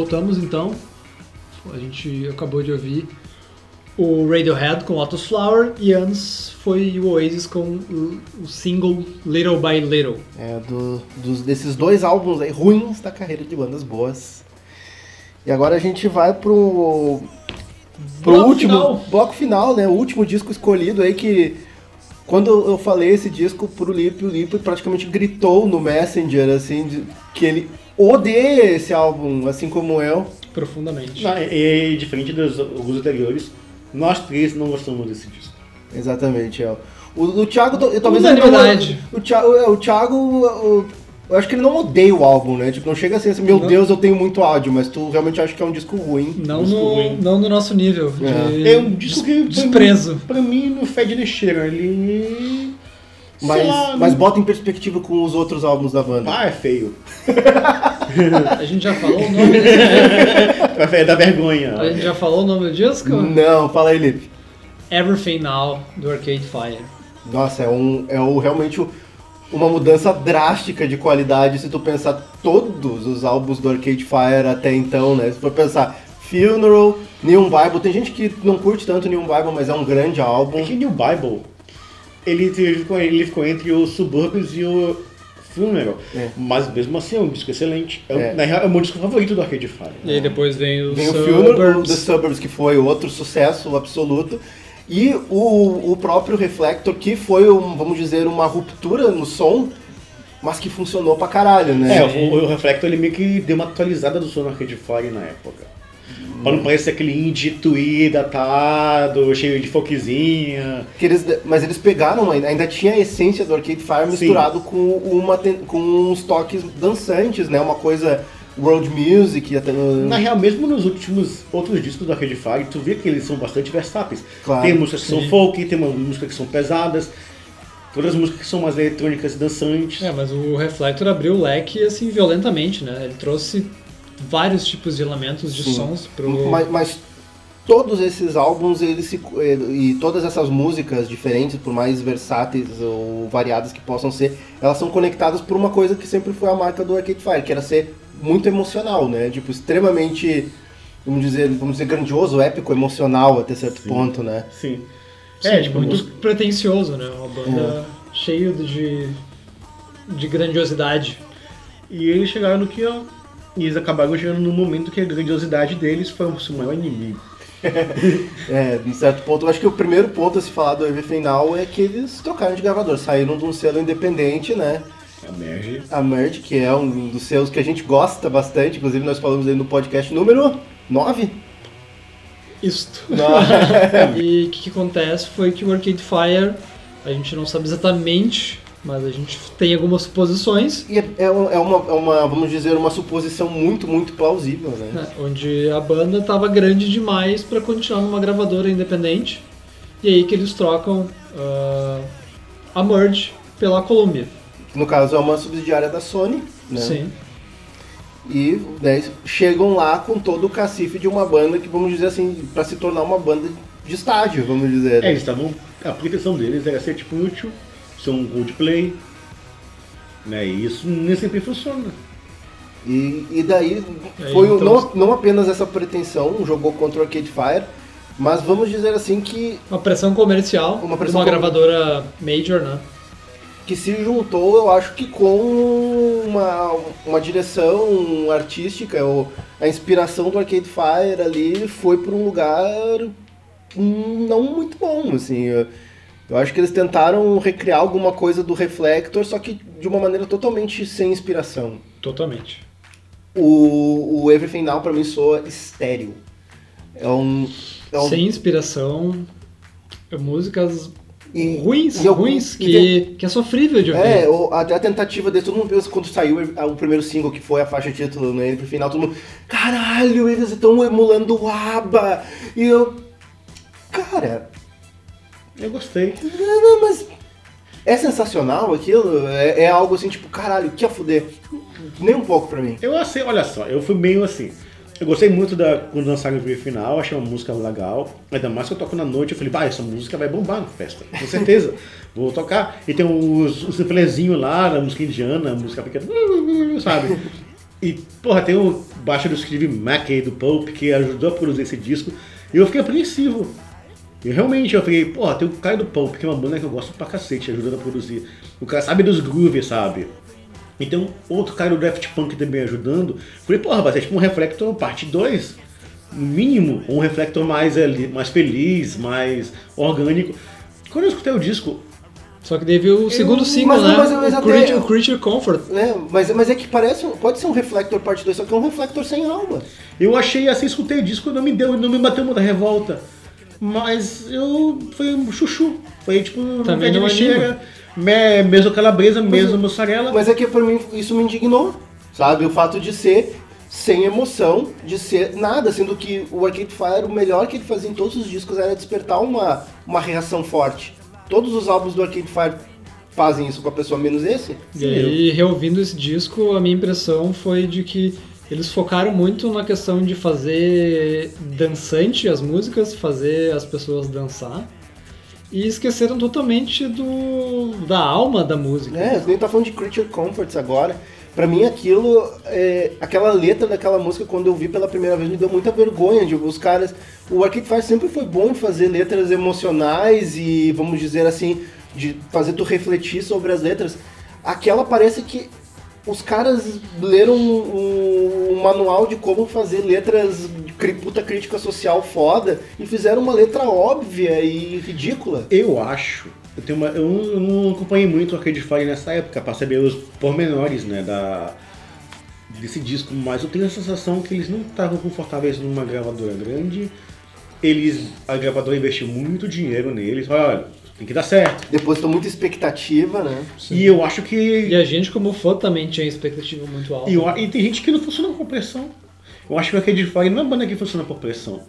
Voltamos então. A gente acabou de ouvir o Radiohead com Lotus Flower e antes foi o Oasis com o, o single Little by Little. É, do- dos, desses dois álbuns aí ruins da carreira de bandas boas. E agora a gente vai pro, pro Bloco último final. bloco final, né? O último disco escolhido aí que quando eu falei esse disco pro Lipe, o Lipe praticamente gritou no Messenger assim de- que ele odeia esse álbum, assim como eu. Profundamente. Não, e, e diferente dos alguns anteriores, nós três não gostamos desse disco. Exatamente, é. O, o Thiago, eu- talvez ele não, Unanimidade. o Thiago, é, o Thiago o- eu acho que ele não odeia o álbum, né? Tipo, não chega assim, assim meu Não. Deus, eu tenho muito áudio, mas tu realmente acha que é um disco ruim. Não Disco no, ruim. não no nosso nível de É um disco que pra desprezo. mim- Pra mim não fede nem cheira, ele. Mas, lá, mas não- bota em perspectiva com os outros álbuns da banda. Ah, é feio. *laughs* A gente já falou o nome É da vergonha. A gente já falou o nome do disco? Não, fala aí, Lipe. Everything Now, do Arcade Fire. Nossa, é, um, é o, realmente uma mudança drástica de qualidade se tu pensar todos os álbuns do Arcade Fire até então, né? Se for pensar Funeral, Neon Bible, tem gente que não curte tanto Neon Bible, mas é um grande álbum. É que New Bible, ele ficou, ele ficou entre o Suburbs e o Funeral. É. Mas mesmo assim é um disco excelente. É, um- É. na real, é o meu disco favorito do Arcade Fire. E aí depois vem o Vem o Funeral, The Suburbs. Que foi outro sucesso absoluto. E o, o próprio Reflector, que foi, um, vamos dizer, uma ruptura no som, mas que funcionou pra caralho, né? É, o, o Reflector ele meio que deu uma atualizada do som do Arcade Fire na época. Pra não parecer aquele indie tweed datado, cheio de folkzinha. Que eles, mas eles pegaram, ainda, ainda tinha a essência do Arcade Fire misturado com, uma, com uns toques dançantes, né? Uma coisa world music, até no- Na real, mesmo nos últimos outros discos do Arcade Fire, tu vê que eles são bastante versáteis. Claro, tem músicas que sim. são folk, tem músicas que são pesadas, todas as músicas que são mais eletrônicas e dançantes. É, mas o Reflector abriu o leque assim violentamente, né? Ele trouxe vários tipos de elementos de Sim. sons pro. Mas, mas todos esses álbuns eles se, e todas essas músicas diferentes, por mais versáteis ou variadas que possam ser, elas são conectadas por uma coisa que sempre foi a marca do Arcade Fire, que era ser muito emocional, né? Tipo, extremamente, vamos dizer, vamos dizer grandioso, épico, emocional até certo ponto, né? Sim. Sim, é, tipo, muito música- pretencioso, né? Uma banda cheia de, de grandiosidade. E eles chegaram no que, e eles acabaram chegando no momento que a grandiosidade deles foi o seu maior inimigo. *laughs* É, em certo ponto, eu acho que o primeiro ponto a se falar do Everything Now é que eles trocaram de gravador, saíram de um selo independente, né? A Merge. A Merge, que é um dos selos que a gente gosta bastante, inclusive nós falamos aí no podcast número 9. Isto. *laughs* e o que, que acontece foi que o Arcade Fire, a gente não sabe exatamente, mas a gente tem algumas suposições, E é, é uma, é uma- é uma, vamos dizer, uma suposição muito, muito plausível, né? né, onde a banda estava grande demais para continuar numa gravadora independente, e aí que eles trocam ah, a Merge pela Columbia. No caso é uma subsidiária da Sony, né? Sim. E né, chegam lá com todo o cacife de uma banda que, vamos dizer assim, para se tornar uma banda de estádio, vamos dizer. É, eles estavam. A pretensão deles era ser tipo útil, ser um Coldplay. Né, e isso nem sempre funciona. E, e daí Aí, foi então- não, não apenas essa pretensão, jogou contra o Arcade Fire, mas vamos dizer assim que, Uma pressão comercial Uma pressão de uma com- gravadora major, né? que se juntou, eu acho que com uma, uma direção artística, ou a inspiração do Arcade Fire ali foi para um lugar hum, não muito bom, assim. Eu, eu acho que eles tentaram recriar alguma coisa do Reflector, só que de uma maneira totalmente sem inspiração. Totalmente. O, o Everything Now pra mim soa estéreo. É um. É um Sem inspiração, é músicas e- ruins, e ruins, e que, que é sofrível de ouvir. É, até a tentativa desse, todo mundo pensa quando saiu o primeiro single, que foi a faixa título, né? Pro final, todo mundo. Caralho, eles estão emulando o ABBA! E eu. Cara, Eu gostei. não, não, mas. É sensacional aquilo? É, é algo assim, tipo, caralho, que a fuder. Nem um pouco pra mim. Eu achei, olha só, eu fui meio assim. Eu gostei muito da quando lançaram o vídeo final, achei uma música legal. Ainda mais que eu toco na noite, eu falei, bah, essa música vai bombar na festa, com certeza. *laughs* Vou tocar. E tem os, os reflezinhos lá, a música indiana, a música pequena, *laughs* sabe? E, porra, tem o baixo do Steve Mackey do Pulp que ajudou a produzir esse disco. E eu fiquei apreensivo. E realmente eu falei, porra, tem o cara do Pulp, que é uma banda que eu gosto pra cacete, ajudando a produzir. O cara sabe dos grooves, sabe? E tem um outro cara do Daft Punk também ajudando. Falei, porra, vai ser tipo um Reflector parte 2. No mínimo, um Reflector mais, ali- mais feliz, mais orgânico. Quando eu escutei o disco, Só que veio o segundo single, mas- né? mas- mas o, até- Creature, o Creature Comfort. né? Mas, mas é que parece, pode ser um Reflector parte 2, só que é um Reflector sem alma. Eu achei assim, escutei o disco, não me deu, não me bateu muita revolta. Mas eu. Foi um chuchu. Foi tipo. Também não lixeira, me- mesmo calabresa, mesmo mussarela. Mas é que pra mim isso me indignou, sabe? O fato de ser sem emoção, de ser nada, sendo que o Arcade Fire, o melhor que ele fazia em todos os discos era despertar uma, uma reação forte. Todos os álbuns do Arcade Fire fazem isso com a pessoa, menos esse. E aí, reouvindo esse disco, a minha impressão foi de que eles focaram muito na questão de fazer dançante as músicas, fazer as pessoas dançar. E esqueceram totalmente do da alma da música. É, gente tá falando de Creature Comforts agora. Pra mim aquilo, é, aquela letra daquela música, quando eu vi pela primeira vez, me deu muita vergonha. De, os caras, o Arcade Fire sempre foi bom em fazer letras emocionais e, vamos dizer assim, de fazer tu refletir sobre as letras. Aquela parece que os caras leram um, um manual de como fazer letras de puta crítica social foda e fizeram uma letra óbvia e ridícula. Eu acho. Eu, tenho uma, eu não- eu não acompanhei muito o Arcade Fire nessa época, pra saber os pormenores né, da, desse disco, mas eu tenho a sensação que eles não estavam confortáveis numa gravadora grande. Eles, a gravadora investiu muito dinheiro neles. Olha, tem que dar certo. Depositou muita expectativa, né? E eu acho que. E a gente, como fã, também tinha expectativa muito alta. E, eu- e tem gente que não funciona por pressão. Eu acho que o Arcade Fire não é uma banda que funciona por pressão.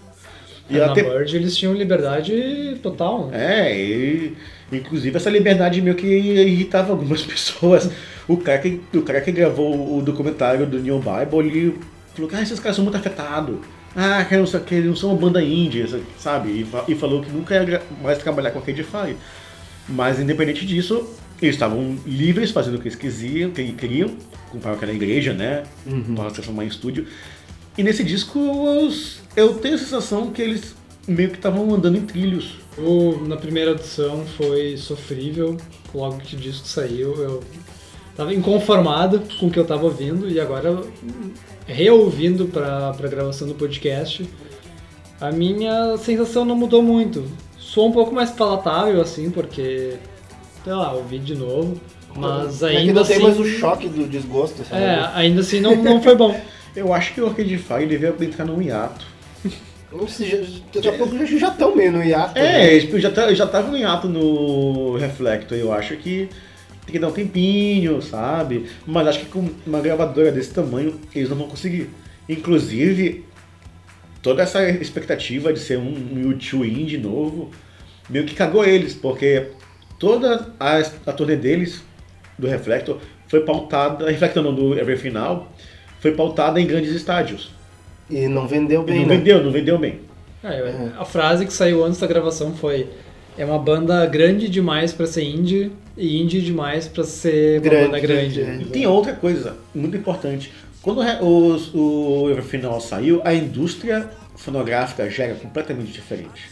E na até, Bird eles tinham liberdade total. né? É, e, inclusive essa liberdade meio que irritava algumas *laughs* pessoas. O cara que, o cara que gravou o documentário do Neon Bible, ele falou que ah, esses caras são muito afetados. Ah, que, não, o eles não são uma banda índia, sabe? E, e falou que nunca ia mais trabalhar com a Fire. Mas independente disso, eles estavam livres fazendo o que eles quisiam, que queriam, compraram aquela igreja, né? Para transformar em estúdio. E nesse disco eu tenho a sensação que eles meio que estavam andando em trilhos. O, na primeira edição foi sofrível, logo que o disco saiu, eu tava inconformado com o que eu tava ouvindo e agora reouvindo pra, pra gravação do podcast, a minha sensação não mudou muito. Sou um pouco mais palatável assim, porque, sei lá, ouvi de novo, mas é que ainda não assim... tem mais o choque do desgosto, sabe? É, ainda assim não, não foi bom. *laughs* Eu acho que o Arcade Fire devia entrar num hiato. Não sei, já- Daqui a pouco já estão meio no hiato. É, né? já, tá, já tava no hiato no Reflector, eu acho que tem que dar um tempinho, sabe? Mas acho que com uma gravadora desse tamanho, eles não vão conseguir. Inclusive, toda essa expectativa de ser um, um U2 indie novo, meio que cagou eles, porque toda a, a turnê deles, do Reflector, foi pautada, Reflector não, do Every Final, foi pautada em grandes estádios. E não vendeu E bem, não né? vendeu, não vendeu bem. É, a frase que saiu antes da gravação foi: é uma banda grande demais pra ser indie e indie demais pra ser uma Grande, banda grande. grande, E tem outra coisa muito importante. Quando o o Everfinal saiu, a indústria fonográfica já era completamente diferente.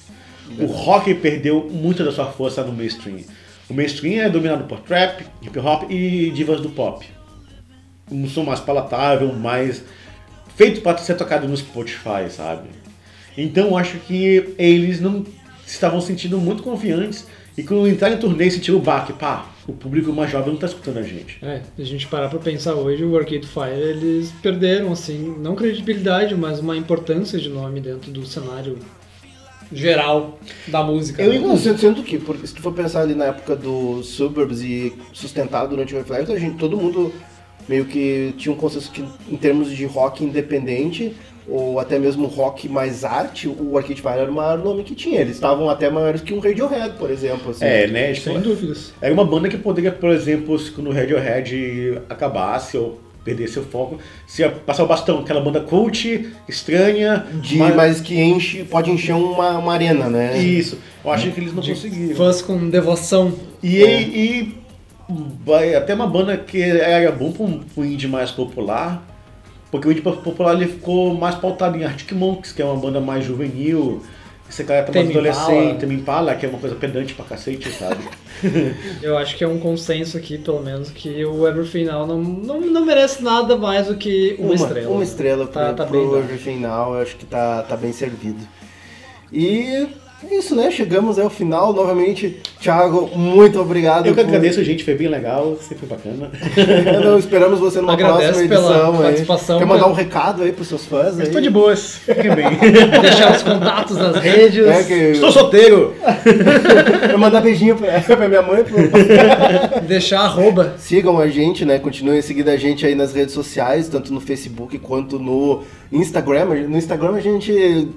O rock perdeu muita da sua força no mainstream. O mainstream é dominado por trap, hip hop e divas do pop. Um som mais palatável, mais feito para ser tocado no Spotify, sabe? Então eu acho que eles não estavam sentindo muito confiantes e quando entraram em turnê sentiram o baque, pá, o público mais jovem não tá escutando a gente. É, se a gente parar pra pensar hoje, o Arcade Fire, eles perderam, assim, não credibilidade, mas uma importância de nome dentro do cenário geral da música. Eu né? Não, sendo, que, porque se tu for pensar ali na época dos Suburbs e sustentado durante o Reflector, a gente, todo mundo meio que tinha um consenso que em termos de rock independente, ou até mesmo rock mais arte, o Arcade Fire era o maior nome que tinha. Eles estavam até maiores que um Radiohead, por exemplo. assim. É, né? Tipo, Sem dúvidas. era uma banda que poderia, por exemplo, se quando o Radiohead acabasse ou perdesse o foco, se ia passar o bastão, aquela banda cult, estranha, De, mas- mas que enche, pode encher uma, uma arena, né? Isso, eu acho que eles não conseguiram. Fãs com devoção. E, e vai até uma banda que era bom para um, pra um indie mais popular, Porque o indie popular ele ficou mais pautado em Arctic Monkeys, que é uma banda mais juvenil, esse cara tá mais adolescente, Tame Impala, que é uma coisa pedante pra cacete, sabe? *laughs* Eu acho que é um consenso aqui, pelo menos, que o Everything Now não, não, não merece nada mais do que uma, estrela. Uma estrela Tá- pro, tá pro dado. Everything Now, eu acho que tá, tá bem servido. E é isso, né? Chegamos ao final. Novamente, Thiago, muito obrigado. Eu que por- agradeço, gente, foi bem legal, sempre bacana. *laughs* Não, esperamos você numa Agradeço próxima pela edição. aí. participação, Quer mandar pela- um recado aí pros seus fãs? Aí? Estou de boas, fiquem bem. *laughs* Deixar os contatos nas redes. É que Estou solteiro! *laughs* eu mandar beijinho pra, pra minha mãe. Pro... Deixar arroba. Sigam a gente, né? Continuem seguindo a gente aí nas redes sociais, tanto no Facebook quanto no Instagram. No Instagram a gente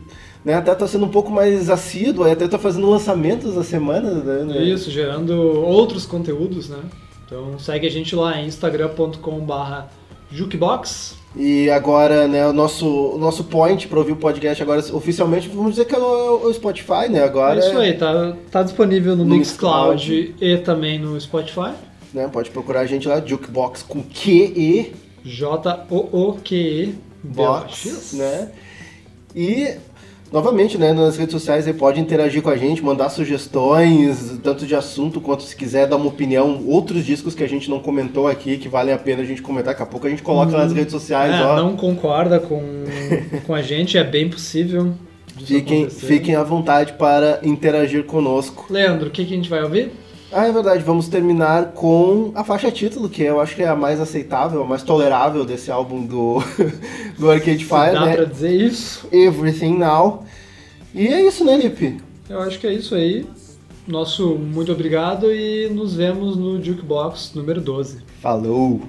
né, até tá sendo um pouco mais assíduo, até tá fazendo lançamentos a semana. Né? Isso, gerando outros conteúdos, né? Então segue a gente lá em instagram.com.br jukebox. E agora, né, o nosso, o nosso point para ouvir o podcast agora oficialmente, vamos dizer que é o, o Spotify, né? Agora é isso aí, tá, tá disponível no No Mixcloud e também no Spotify. Né, pode procurar a gente lá, Jukebox com Q E J-O-O-Q-E Box, né? E novamente, né, nas redes sociais você pode interagir com a gente, mandar sugestões, tanto de assunto quanto se quiser dar uma opinião, outros discos que a gente não comentou aqui que valem a pena a gente comentar, daqui a pouco a gente coloca nas redes sociais, É, ó. não concorda com, *laughs* com a gente, é bem possível. Fiquem, acontecer. fiquem à vontade para interagir conosco. Leandro, o que, que a gente vai ouvir? Ah, é verdade, vamos terminar com a faixa título, que eu acho que é a mais aceitável, a mais tolerável desse álbum do, *laughs* do Arcade Fire, Dá né? pra dizer isso? Everything Now. E é isso, né, Lipe? Eu acho que é isso aí. Nosso muito obrigado e nos vemos no Jukebox número 12. Falou!